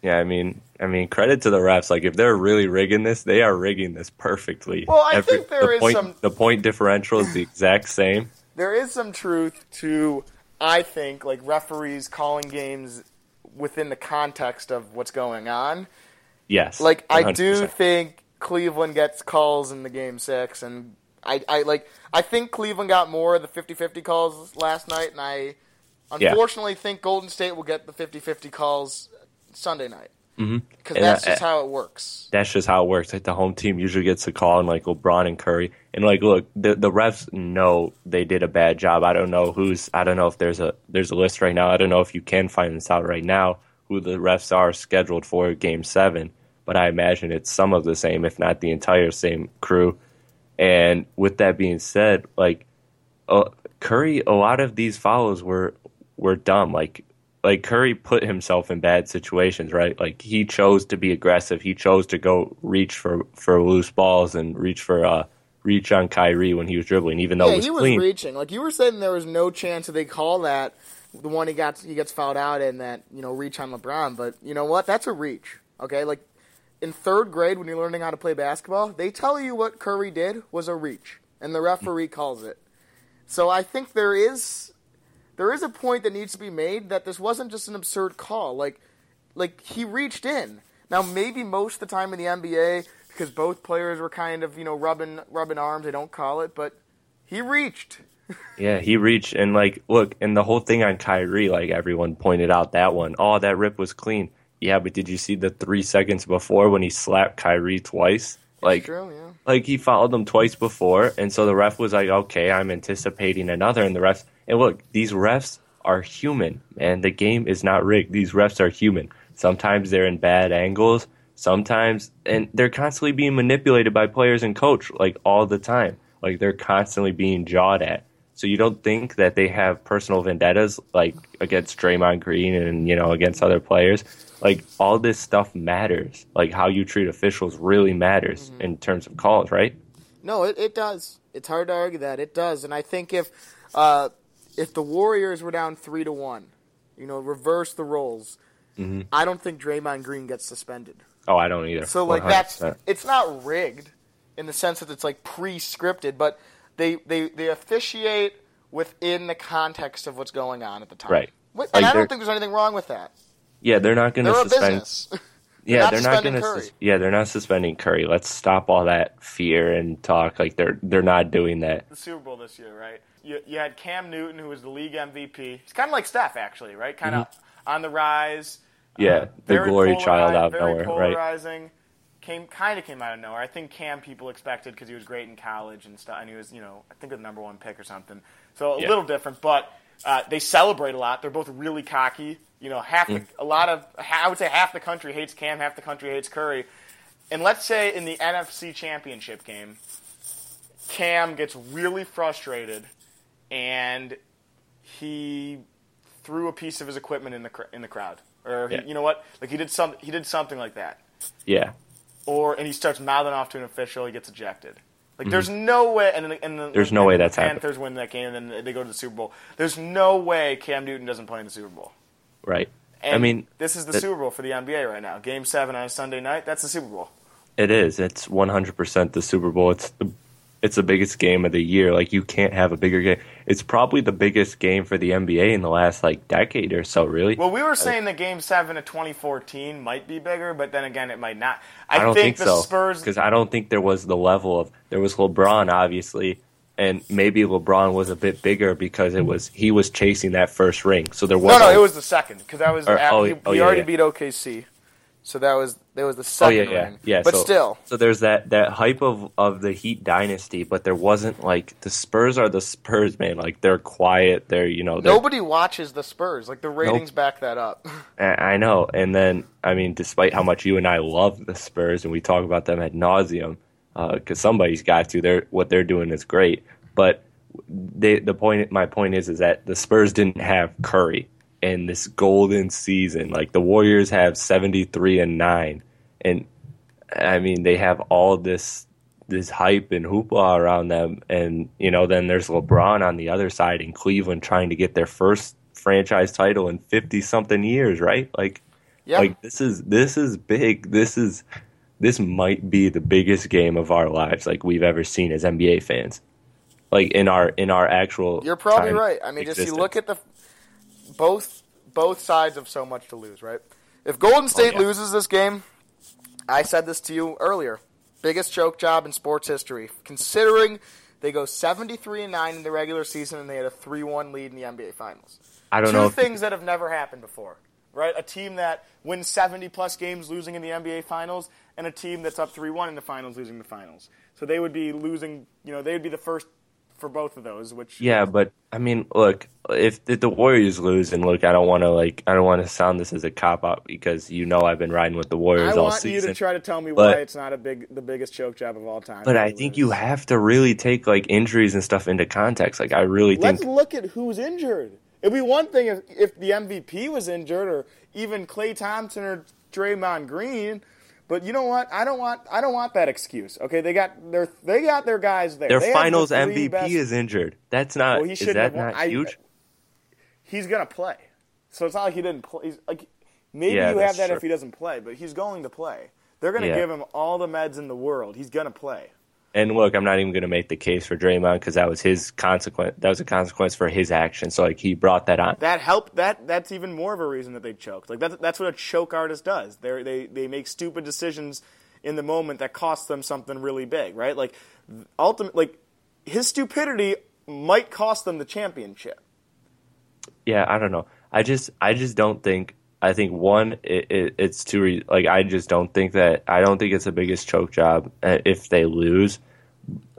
Yeah, I mean, I mean, credit to the refs. Like, if they're really rigging this, they are rigging this perfectly. Well, I think there the is point, some- The point differential is the exact same. There is some truth to I think like referees calling games within the context of what's going on. Yes, Like I do think Cleveland gets calls in the game six, and I, I like I think Cleveland got more of the 50-50 calls last night, and I Yeah. unfortunately think Golden State will get the 50-50 calls Sunday night mm-hmm. because And that's just eh, how it works. that's just how it works. Like the home team usually gets a call, and like LeBron and Curry, and like look, the the refs know they did a bad job. I don't know who's. I don't know if there's a there's a list right now. I don't know if you can find this out right now who the refs are scheduled for Game Seven, but I imagine it's some of the same, if not the entire same crew. And with that being said, like uh, Curry, a lot of these fouls were were dumb. Like like Curry put himself in bad situations, right? Like he chose to be aggressive. He chose to go reach for for loose balls and reach for uh reach on Kyrie when he was dribbling, even though yeah, it was he was clean. reaching. Like you were saying, there was no chance that they call that the one he got he gets fouled out in that you know reach on LeBron. But you know what? That's a reach. Okay, like in third grade when you're learning how to play basketball, they tell you what Curry did was a reach, and the referee calls it. So I think there is there is a point that needs to be made that this wasn't just an absurd call. Like like he reached in. Now maybe most of the time in the NBA because both players were kind of you know rubbing rubbing arms, they don't call it, but he reached. Yeah, he reached and like look, and the whole thing on Kyrie, like everyone pointed out that one. Oh, that rip was clean. Yeah, but did you see the three seconds before when he slapped Kyrie twice? Like True, yeah. like he followed him twice before, and so the ref was like, "Okay, I'm anticipating another." And the refs, and look, these refs are human, man. The game is not rigged. These refs are human. Sometimes they're in bad angles. Sometimes, and they're constantly being manipulated by players and coach, like all the time. Like they're constantly being jawed at. So you don't think that they have personal vendettas, like against Draymond Green and you know against other players? Like all this stuff matters. Like how you treat officials really matters in terms of calls, right? No, it, it does. It's hard to argue that it does, and I think if uh, if the Warriors were down three to one, you know, reverse the roles, Mm-hmm. I don't think Draymond Green gets suspended. Oh, I don't either. So like that's 100%. it's not rigged in the sense that it's like pre-scripted, but they they they officiate within the context of what's going on at the time. Right. And Like I don't think there's anything wrong with that. yeah, they're not going to They're a suspend. business. [laughs] yeah, not they're not suspending going to. Curry. Sus- yeah, they're not suspending Curry. Let's stop all that fear and talk. Like they're they're not doing that. the Super Bowl this year, right? You, you had Cam Newton, who was the league MVP. He's kind of like Steph, actually, right? Kind of on the rise. Mm-hmm. Yeah, Uh, the very glory child out of very nowhere, right? Came kind of came out of nowhere. I think Cam people expected because he was great in college and stuff, and he was you know I think the number one pick or something. So a Yeah. little different, but uh, they celebrate a lot. They're both really cocky. You know, half Mm. the, a lot of I would say half the country hates Cam, half the country hates Curry. And let's say in the NFC Championship game, Cam gets really frustrated and he threw a piece of his equipment in the cr- in the crowd, or he, Yeah. you know what, like he did some he did something like that, Yeah, or and he starts mouthing off to an official, he gets ejected. Like there's no way, and then, and Mm-hmm. There's no and way the that's happened. Panthers win that game, and then they go to the Super Bowl. There's no way Cam Newton doesn't play in the Super Bowl. right. And I mean, this is the that- Super Bowl for the NBA right now. Game seven on a Sunday night. That's the Super Bowl. It is. It's 100% the Super Bowl. It's the it's the biggest game of the year. Like you can't have a bigger game. It's probably the biggest game for the NBA in the last like decade or so. Really. Well, we were saying that Game Seven of 2014 might be bigger, but then again, it might not. I, don't think, the so Spurs. because I don't think there was the level of there was LeBron obviously, and maybe LeBron was a bit bigger because it was he was chasing that first ring. So there was No, no, it was the second because that was Or- oh, after, oh, he, oh, he yeah, already yeah. beat OKC, so that was that was the Oh second yeah, yeah, ring. yeah. But so, still, so there's that that hype of of the Heat dynasty, but there wasn't like the Spurs are the Spurs, man. Like they're quiet. They're you know they're, nobody watches the Spurs. Like the ratings back that up. [laughs] I know. And then, I mean, despite how much you and I love the Spurs and we talk about them at nauseum, uh, because somebody's got to. They're what they're doing is great. But they, the point, my point is, is that the Spurs didn't have Curry in this golden season. Like the Warriors have seventy three and nine, and I mean they have all this this hype and hoopla around them, and you know then there's LeBron on the other side in Cleveland trying to get their first franchise title in fifty something years, right? Like, Yeah. like this is this is big. This is this might be the biggest game of our lives, like we've ever seen as NBA fans. Like in our in our actual. You're probably right. I mean, just you look at the both both sides have so much to lose, right? If Golden State Oh, yeah. loses this game, I said this to you earlier. Biggest choke job in sports history, considering they go 73 and 9 in the regular season and they had a 3-1 lead in the NBA finals. I don't Two know. If, things that have never happened before, right? A team that wins 70 plus games losing in the NBA finals and a team that's up 3-1 in the finals losing the finals. So they would be losing, you know, they would be the first for both of those, which Yeah, but I mean, look, if, if the Warriors lose, and look, I don't want to like, I don't want to sound this as a cop out because you know I've been riding with the Warriors I all want you to try to tell me But- why it's not a big, the biggest choke job of all time. but I think lose. you have to really take like injuries and stuff into context. Like, I really Let's think look at who's injured. It'd be one thing if, if the MVP was injured or even Klay Thompson or Draymond Green. But you know what? I don't want I don't want that excuse. Okay, they got their they got their guys there. their They Finals MVP best- is injured. That's not. Well, he is that not I- huge? He's gonna play, so it's not like he didn't play. He's, like maybe Yeah, you have that true. if he doesn't play, but he's going to play. They're gonna Yeah. give him all the meds in the world. He's gonna play. And look, I'm not even going to make the case for Draymond because that was his consequence. That was a consequence for his action. So like he brought that on. That helped. That that's even more of a reason that they choked. Like that's that's what a choke artist does. They they they make stupid decisions in the moment that cost them something really big, right? Like ultimate, like his stupidity might cost them the championship. yeah, I don't know. I just, I just don't think. I think one, it, it, it's too re- like I just don't think that I don't think it's the biggest choke job uh, if they lose.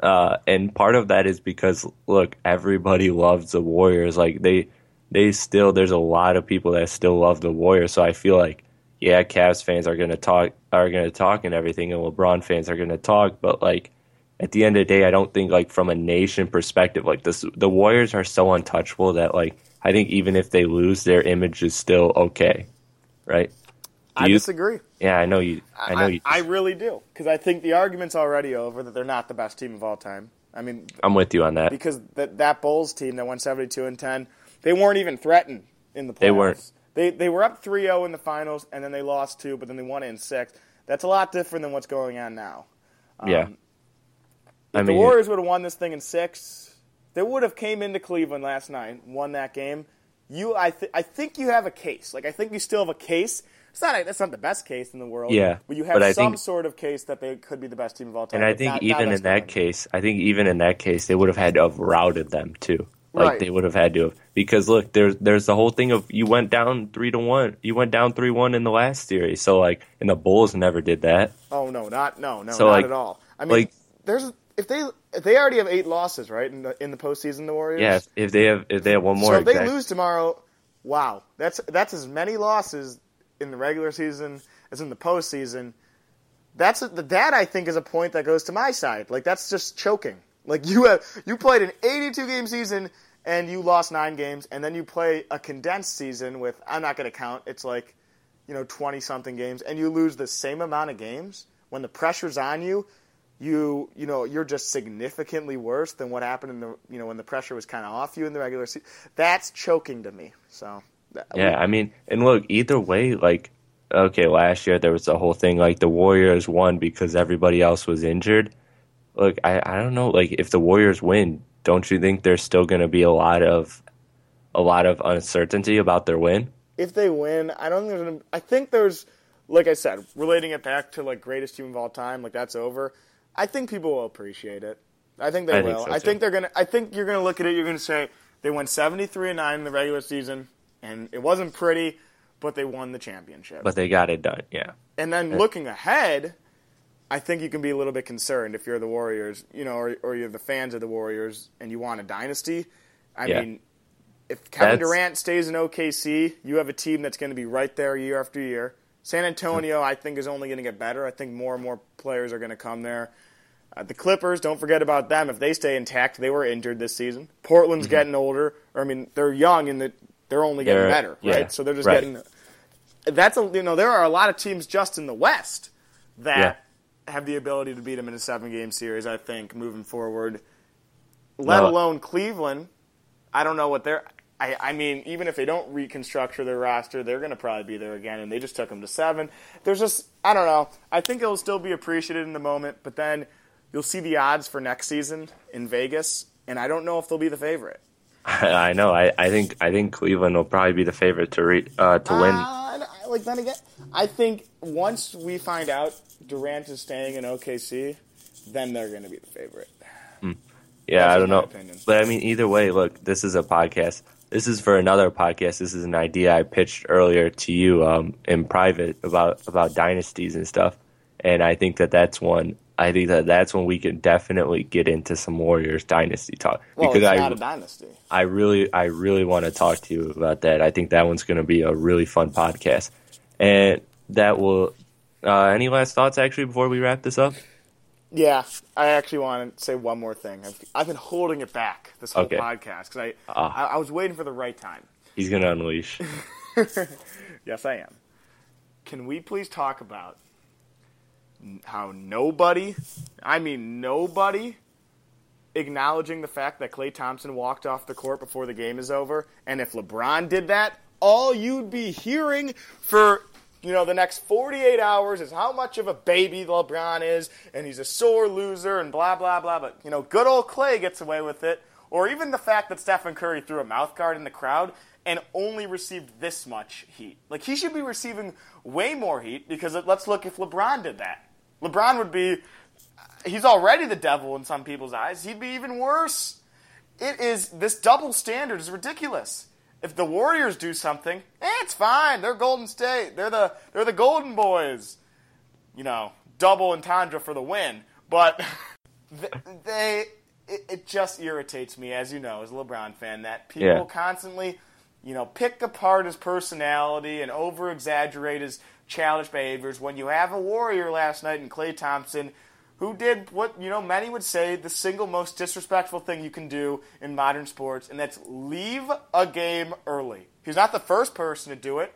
Uh, and part of that is because look, everybody loves the Warriors. Like they, they still there's a lot of people that still love the Warriors. So I feel like yeah, Cavs fans are gonna talk are gonna talk and everything, and LeBron fans are gonna talk. But like at the end of the day, I don't think like from a nation perspective, like this, the Warriors are so untouchable that like I think even if they lose, their image is still okay, right? Do I you- disagree. Yeah, I know you. I know you. I really do because I think the argument's already over that they're not the best team of all time. I mean, I'm with you on that. because that that Bulls team that won 72 and 10, they weren't even threatened in the playoffs. They weren't. They they were up 3-0 in the finals and then they lost two, but then they won in 6. That's a lot different than what's going on now. yeah. Um, I If mean, the Warriors would have won this thing in 6, they would have came into Cleveland last night, won that game. You I th- I think you have a case. Like I think you still have a case. It's not that's not the best case in the world. Yeah, But you have but some think- sort of case that they could be the best team of all time. and I think not- not even that's in that case, I think even in that case, they would have had to have routed them too. Like Right. they would have had to have because look, there's there's the whole thing of you went down three to one, you went down three one in the last series. So like, and the Bulls never did that. Oh no, not no, no, So, not like- at all. I mean, like- there's if they if they already have eight losses, right, in the in the postseason, the Warriors. Yeah, if, they have if they have one more, So if they lose tomorrow, wow, that's that's as many losses in the regular season as in the postseason. That's a, that I think is a point that goes to my side. Like that's just choking. Like you have you played an 82 game season and you lost nine games, and then you play a condensed season with I'm not going to count. It's like you know 20 something games, and you lose the same amount of games when the pressure's on you. You you know you're just significantly worse than what happened in the you know when the pressure was kind of off you in the regular season. That's choking to me. So Yeah, I mean, and look, either way, like okay, last year there was the whole thing like the Warriors won because everybody else was injured. Look, I, I don't know. Like, if the Warriors win, don't you think there's still going to be a lot of a lot of uncertainty about their win? If they win, I don't think there's. I think there's, like I said, relating it back to like greatest team of all time. Like that's over. I think people will appreciate it. I think they I think will. so, I think they're gonna. I think you're gonna look at it. You're gonna say they went 73 and nine in the regular season, and it wasn't pretty, but they won the championship. But they got it done. Yeah. And then looking ahead, I think you can be a little bit concerned if you're the Warriors, you know, or, or you're the fans of the Warriors and you want a dynasty. I Yeah. mean, if Kevin That's- Durant stays in OKC, you have a team that's going to be right there year after year. San Antonio, hmm. I think, is only going to get better. I think more and more players are going to come there. Uh, the Clippers, don't forget about them. If they stay intact, they were injured this season. Portland's getting older. Or, I mean, they're young and they're only getting They're- better, yeah, right? So they're just right. getting that's a you know there are a lot of teams just in the West that have the ability to beat them in a seven game series. I think moving forward, let No. alone Cleveland. I don't know what they're. I, I mean, even if they don't reconstruct their roster, they're going to probably be there again, and they just took them to seven. There's just, I don't know. I think it'll still be appreciated in the moment, but then you'll see the odds for next season in Vegas, and I don't know if they'll be the favorite. [laughs] I know. I, I think I think Cleveland will probably be the favorite to re, uh, to win. Uh, like then again, I think once we find out Durant is staying in OKC, then they're going to be the favorite. Yeah, That's I don't know. opinion. But I mean, either way, look, this is a podcast. This is for another podcast. This is an idea I pitched earlier to you um, in private about about dynasties and stuff. And I think that that's one. I think that that's when we can definitely get into some Warriors dynasty talk Well, because it's I not a dynasty. I really I really want to talk to you about that. I think that one's going to be a really fun podcast, and that will. Uh, any last thoughts actually before we wrap this up? Yeah, I actually want to say one more thing. I've, I've been holding it back this whole Okay. podcast because I, Ah. I I was waiting for the right time. He's going to unleash. [laughs] Yes, I am. Can we please talk about how nobody, I mean nobody, acknowledging the fact that Klay Thompson walked off the court before the game is over, and if LeBron did that, all you'd be hearing for you know the next 48 hours is how much of a baby LeBron is, and he's a sore loser, and blah blah blah. But you know, good old Klay gets away with it, or even the fact that Stephen Curry threw a mouth guard in the crowd and only received this much heat. Like he should be receiving way more heat because let's look if LeBron did that. LeBron would be he's already the devil in some people's eyes. He'd be even worse. It is this double standard is ridiculous. If the Warriors do something, eh, it's fine. They're Golden State. They're the they're the Golden Boys. You know, double entendre for the win. But [laughs] they it, it just irritates me, as you know, as a LeBron fan, that people Yeah. constantly, you know, pick apart his personality and over exaggerate his childish behaviors. When you have a Warrior last night in Klay Thompson, who did what you know many would say the single most disrespectful thing you can do in modern sports, and that's leave a game early. He's not the first person to do it,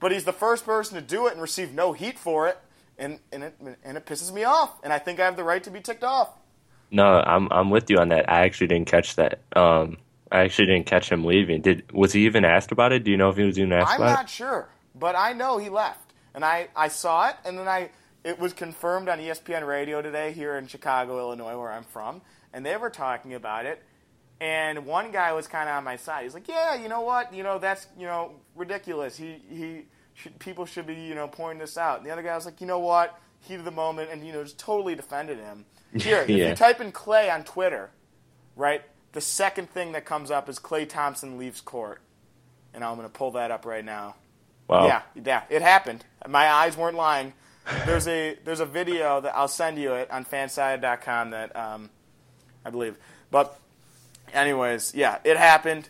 but he's the first person to do it and receive no heat for it, and and it and it pisses me off. And I think I have the right to be ticked off. No, I'm I'm with you on that. I actually didn't catch that. Um, I actually didn't catch him leaving. Did was he even asked about it? Do you know if he was even asked I'm not sure, but I know he left, and I, I saw it, and then I it was confirmed on ESPN Radio today here in Chicago, Illinois, where I'm from, and they were talking about it, and one guy was kind of on my side. He's like, "Yeah, you know what? You know that's you know ridiculous. He he should, people should be you know pointing this out." And the other guy was like, "You know what? Heat of the moment," and you know just totally defended him. [laughs] Here, if you type in Klay on Twitter, right? The second thing that comes up is Klay Thompson leaves court. And I'm going to pull that up right now. Wow. Yeah, yeah, it happened. My eyes weren't lying. There's a there's a video that I'll send you it on fanside.com that um, I believe. But anyways, yeah, it happened.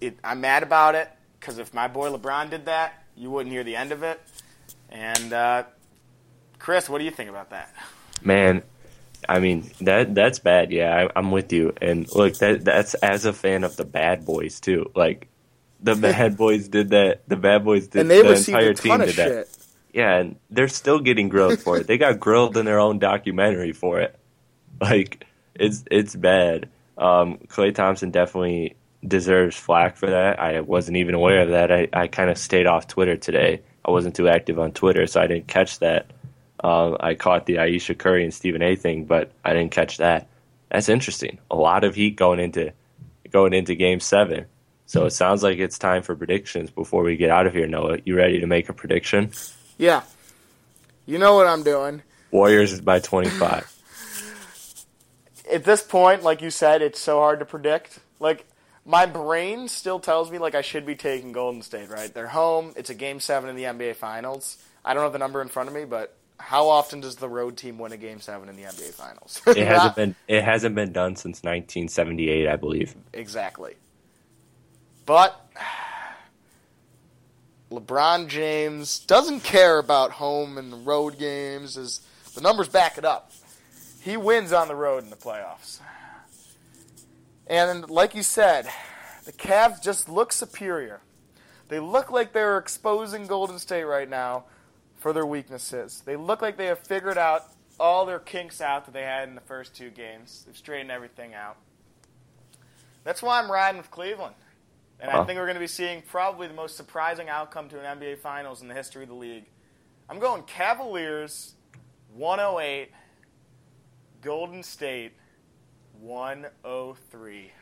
It, I'm mad about it because if my boy LeBron did that, you wouldn't hear the end of it. And uh, Chris, what do you think about that? Man, I mean that that's bad. Yeah, I, I'm with you. And look, that that's as a fan of the Bad Boys too. Like the [laughs] Bad Boys did that. The Bad Boys did. And they the received entire a team ton of did that. Yeah, and they're still getting grilled for it. They got grilled in their own documentary for it. [laughs] Like it's it's bad. Um, Klay Thompson definitely deserves flack for that. I wasn't even aware of that. I, I kind of stayed off Twitter today I wasn't too active on Twitter, so I didn't catch that. Uh, I caught the Ayesha Curry and Stephen A. thing, but I didn't catch that. That's interesting. A lot of heat going into going into Game Seven. So it sounds like it's time for predictions before we get out of here. Noah, you ready to make a prediction? Yeah. You know what I'm doing. Warriors is by 25. [sighs] At this point, like you said, it's so hard to predict. Like my brain still tells me like I should be taking Golden State, right? They're home. It's a game 7 in the NBA finals. I don't have the number in front of me, but how often does the road team win a game 7 in the NBA finals? It [laughs] hasn't been it hasn't been done since 1978, I believe. Exactly. But LeBron James doesn't care about home and road games as the numbers back it up. He wins on the road in the playoffs. And like you said, the Cavs just look superior. They look like they're exposing Golden State right now for their weaknesses. They look like they have figured out all their kinks out that they had in the first two games. They've straightened everything out. That's why I'm riding with Cleveland. And I think we're going to be seeing probably the most surprising outcome to an NBA Finals in the history of the league. I'm going Cavaliers 108, Golden State 103.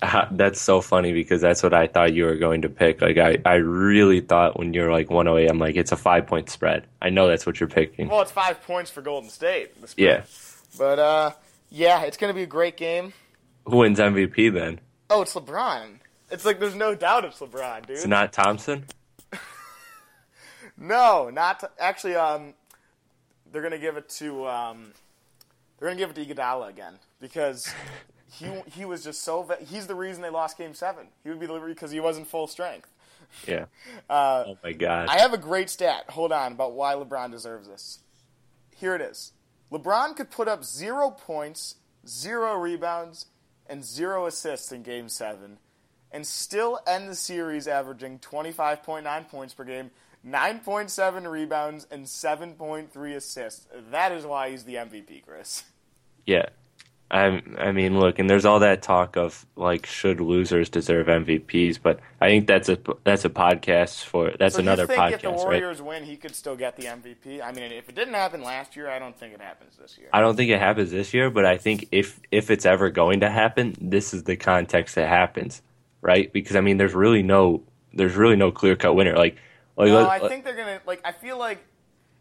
Uh, [laughs] That's so funny because that's what I thought you were going to pick. Like I, I really thought when you're like 108, I'm like it's a five point spread. I know that's what you're picking. Well, it's five points for Golden State. Yeah. But, uh, yeah, it's going to be a great game. Who wins MVP then? Oh, it's LeBron. It's like there's no doubt it's LeBron, dude. It's not Thompson. [laughs] No, not actually. Um, they're gonna give it to um, they're gonna give it to Iguodala again because [laughs] he he was just so he's the reason they lost Game Seven. He would be the because he wasn't full strength. Yeah. [laughs] Uh, oh my God. I have a great stat. Hold on about why LeBron deserves this. Here it is. LeBron could put up zero points, zero rebounds, and zero assists in Game Seven, and still end the series averaging 25.9 points per game, 9.7 rebounds, and 7.3 assists. That is why he's the MVP, Chris. Yeah. I I mean, look, and there's all that talk of like should losers deserve MVPs, but I think that's a that's a podcast for that's So another think if the podcast, right? Warriors win, he could still get the MVP? I mean, if it didn't happen last year, I don't think it happens this year. I don't think it happens this year, but I think if if it's ever going to happen, this is the context that happens, right? Because I mean, there's really no there's really no clear cut winner. Like, like No, uh, I think they're gonna like. I feel like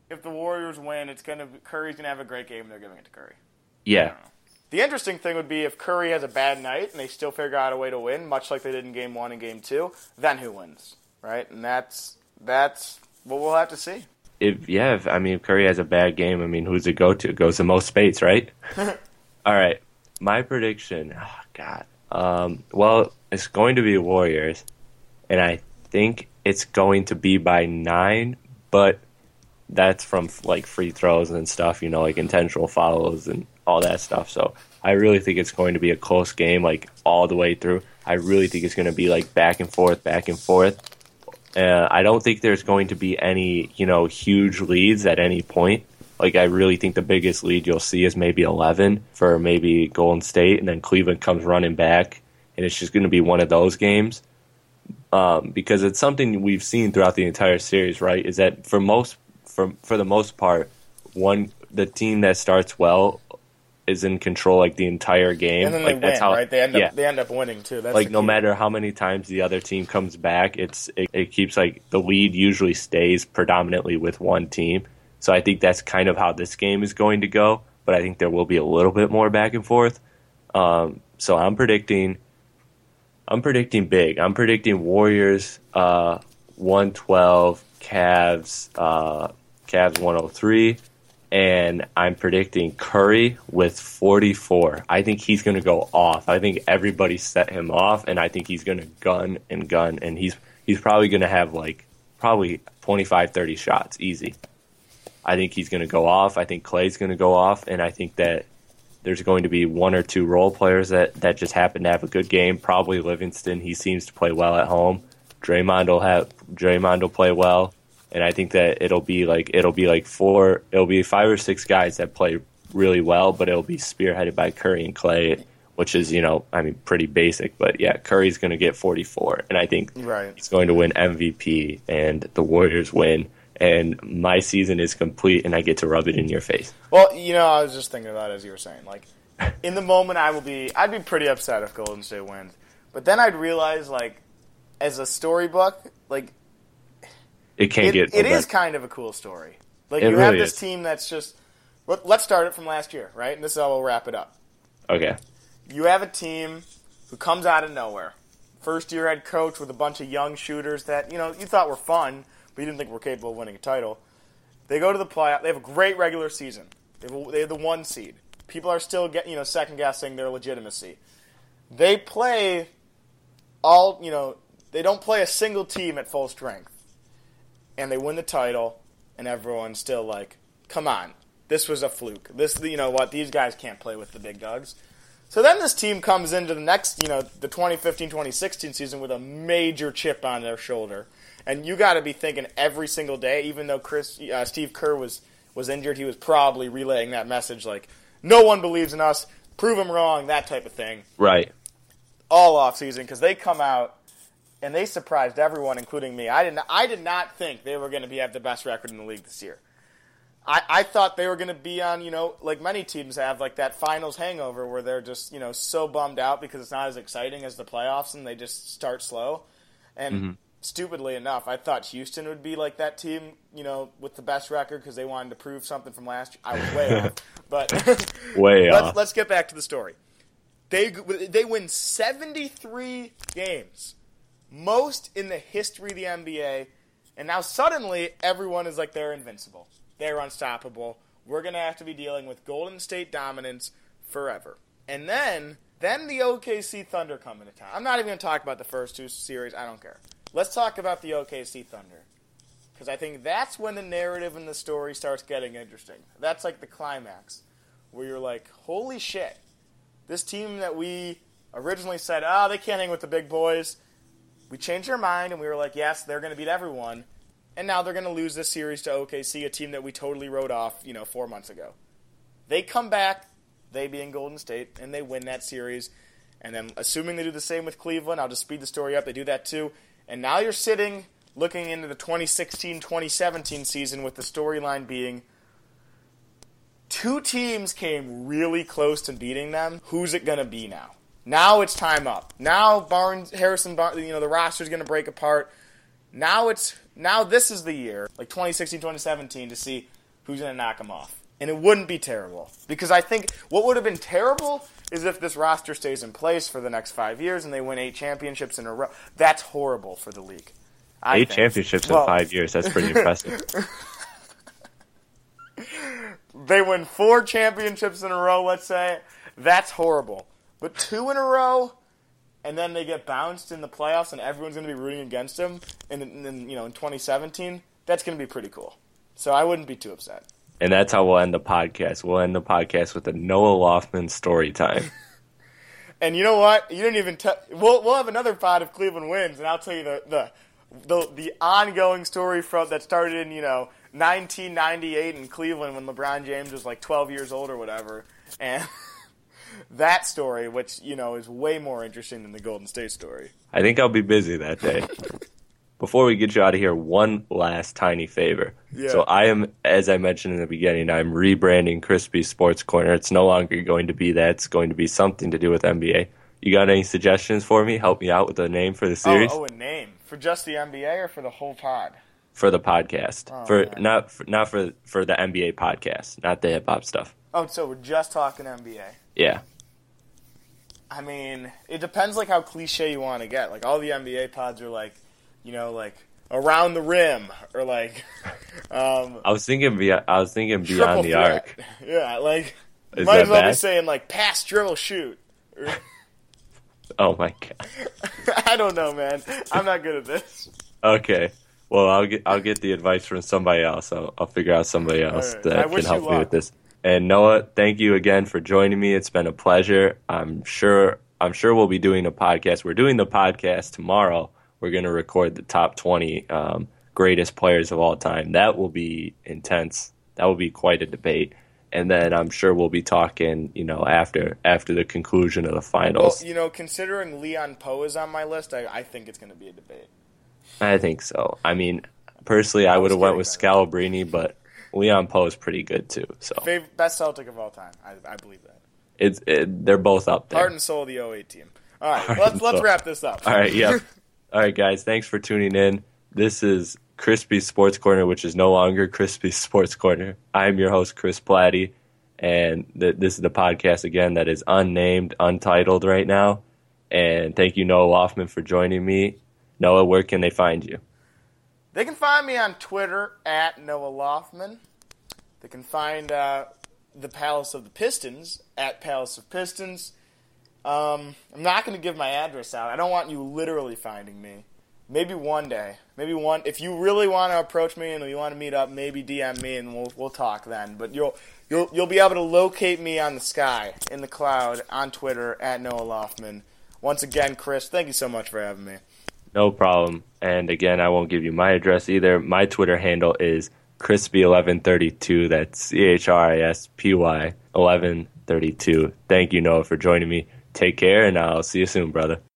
if the Warriors win, it's gonna Curry's gonna have a great game. and They're giving it to Curry. yeah, The interesting thing would be if Curry has a bad night and they still figure out a way to win, much like they did in Game One and Game Two. Then who wins, right? And that's that's what we'll have to see. if yeah, if, I mean, if Curry has a bad game, I mean, who's it go to? It goes to Mo Speights, right? [laughs] All right, my prediction. Oh God. Um, well, it's going to be Warriors, and I think it's going to be by nine, but that's from like free throws and stuff, you know, like intentional fouls and all that stuff. So I really think it's going to be a close game, like all the way through. I really think it's going to be like back and forth, back and forth. Uh, I don't think there's going to be any, you know, huge leads at any point. Like I really think the biggest lead you'll see is maybe 11 for maybe Golden State, and then Cleveland comes running back, and it's just going to be one of those games. Um, because it's something we've seen throughout the entire series, right? Is that for most, for for the most part, one the team that starts well is in control like the entire game. And then like they win, right? They end yeah up they end up winning too. That's like no key. matter how many times the other team comes back, it's it, it keeps like the lead usually stays predominantly with one team. So I think that's kind of how this game is going to go. But I think there will be a little bit more back and forth. Um, so I'm predicting, I'm predicting big. I'm predicting Warriors uh, 112, Cavs uh, Cavs 103, and I'm predicting Curry with 44. I think he's going to go off. I think everybody set him off, and I think he's going to gun and gun, and he's he's probably going to have like probably 25, 30 shots easy. I think he's going to go off. I think Klay's going to go off, and I think that there's going to be one or two role players that, that just happen to have a good game. Probably Livingston. He seems to play well at home. Draymond will have Draymond will play well, and I think that it'll be like it'll be like four. It'll be five or six guys that play really well, but it'll be spearheaded by Curry and Klay which is you know I mean pretty basic, but yeah, Curry's going to get 44, and I think Right. he's going to win MVP, and the Warriors win, and my season is complete, and I get to rub it in your face. Well, you know, I was just thinking about it as you were saying. Like, in the moment, I will be, I'd be pretty upset if Golden State wins. But then I'd realize, like, as a storybook, like, It can't it, get it is kind of a cool story. Like, It you have this is. team that's just, let- let's start it from last year, right? And this is how we'll wrap it up. okay. You have a team who comes out of nowhere. First year head coach with a bunch of young shooters that, you know, you thought were fun, but you didn't think we were capable of winning a title. They go to the playoff. They have a great regular season. They have, a, they have the one seed. People are still getting, you know, second guessing their legitimacy. They play all, you know, they don't play a single team at full strength. And they win the title, and everyone's still like, come on, this was a fluke. This, you know what, these guys can't play with the big dogs. So then this team comes into the next, you know, the 2015-2016 season with a major chip on their shoulder. And you got to be thinking every single day, even though Chris, uh, Steve Kerr was was injured, he was probably relaying that message like, no one believes in us, prove them wrong, that type of thing, Right. all off season because they come out and they surprised everyone, including me. I did not, I did not think they were going to be have the best record in the league this year. I, I thought they were going to be on, you know, like many teams have, like that finals hangover where they're just, you know, so bummed out because it's not as exciting as the playoffs and they just start slow. And stupidly enough, I thought Houston would be like that team, you know, with the best record because they wanted to prove something from last year. I was way off. [laughs] But [laughs] Way [laughs] let's, off. let's get back to the story. They, they win 73 games, most in the history of the NBA. And now suddenly everyone is like they're invincible. They're unstoppable. We're going to have to be dealing with Golden State dominance forever. And then then the OKC Thunder come into town. I'm not even going to talk about the first two series. I don't care. Let's talk about the OKC Thunder. Because I think that's when the narrative and the story starts getting interesting. That's like the climax. Where you're like, holy shit. This team that we originally said, oh, they can't hang with the big boys. We changed our mind and we were like, yes, they're going to beat everyone. And now they're going to lose this series to OKC, a team that we totally wrote off, you know, four months ago. They come back, they being Golden State, and they win that series. And then, assuming they do the same with Cleveland, I'll just speed the story up. They do that too. And now you're sitting looking into the 2016 2017 season with the storyline being two teams came really close to beating them. Who's it going to be now? Now it's time up. Now Barnes, Harrison, Barnes, you know, the roster's going to break apart. Now it's now this is the year, like 2016, 2017, to see who's going to knock them off. And it wouldn't be terrible because I think what would have been terrible is if this roster stays in place for the next five years and they win eight championships in a row. That's horrible for the league. I Eight think. championships Well, in five years. That's pretty impressive. [laughs] they win four championships in a row, let's say, that's horrible. But two in a row, and then they get bounced in the playoffs, and everyone's going to be rooting against them. And then, you know, in 2017, that's going to be pretty cool. So I wouldn't be too upset. And that's how we'll end the podcast. We'll end the podcast with a Noah Loftman story time. [laughs] And you know what? You didn't even. tell. we'll we'll have another pod if Cleveland wins, and I'll tell you the the the, the ongoing story from that started in you know 1998 in Cleveland when LeBron James was like 12 years old or whatever, and [laughs] that story, which you know is way more interesting than the Golden State story. I think I'll be busy that day. [laughs] Before we get you out of here, one last tiny favor. Yeah. So I am, as I mentioned in the beginning, I'm rebranding Crispy Sports Corner. It's no longer going to be that. It's going to be something to do with NBA. You got any suggestions for me? Help me out with the name for the oh, series Oh, oh, a name for just the NBA or for the whole pod? for the podcast. Oh, for man. not for, not for for the NBA podcast, not the hip hop stuff. Oh, so we're just talking NBA. Yeah. I mean, it depends like how cliche you want to get. Like all the NBA pods are like, you know, like around the rim or like um, I was thinking be- I was thinking beyond the threat. arc. [laughs] Yeah, like Is might as well be saying like pass, dribble, shoot. Or- [laughs] Oh my god. [laughs] I don't know, man. I'm not good at this. Okay. Well, I'll get I'll get the advice from somebody else. I'll, I'll figure out somebody else right. That wish can help me with this. And Noah, thank you again for joining me. It's been a pleasure. I'm sure I'm sure we'll be doing a podcast. We're doing the podcast tomorrow. We're going to record the top 20 um, greatest players of all time. That will be intense. That will be quite a debate. and then I'm sure we'll be talking, you know, after after the conclusion of the finals. Well, you know, considering Leon Powe is on my list, I, I think it's going to be a debate. I think so. I mean, personally, I would have went with Scalabrine, but Leon Powe is pretty good too. So Fav- best Celtic of all time. I, I believe that. it's it, they're both up there. Heart and soul of the 08 team. All right, Heart let's let's soul. wrap this up. All right, yep. [laughs] All right, guys, thanks for tuning in. This is Crispy Sports Corner, which is no longer Crispy [laughs] Sports Corner. I'm your host, Chris Platty, and th- this is the podcast again that is unnamed, untitled right now. And thank you, Noah Loffman, for joining me. Noah, where can they find you? They can find me on Twitter at Noah Loffman. They can find uh, the Palace of the Pistons at Palace of Pistons. Um, I'm not going to give my address out. I don't want you literally finding me. Maybe one day. Maybe one. If you really want to approach me and you want to meet up, maybe DM me and we'll we'll talk then. But you'll you'll you'll be able to locate me on the sky in the cloud on Twitter at Noah Loffman. Once again, Chris, thank you so much for having me. No problem. And again, I won't give you my address either. My Twitter handle is crispy1132. That's C H R I S P Y 1132. Thank you, Noah, for joining me. Take care, and I'll see you soon, brother.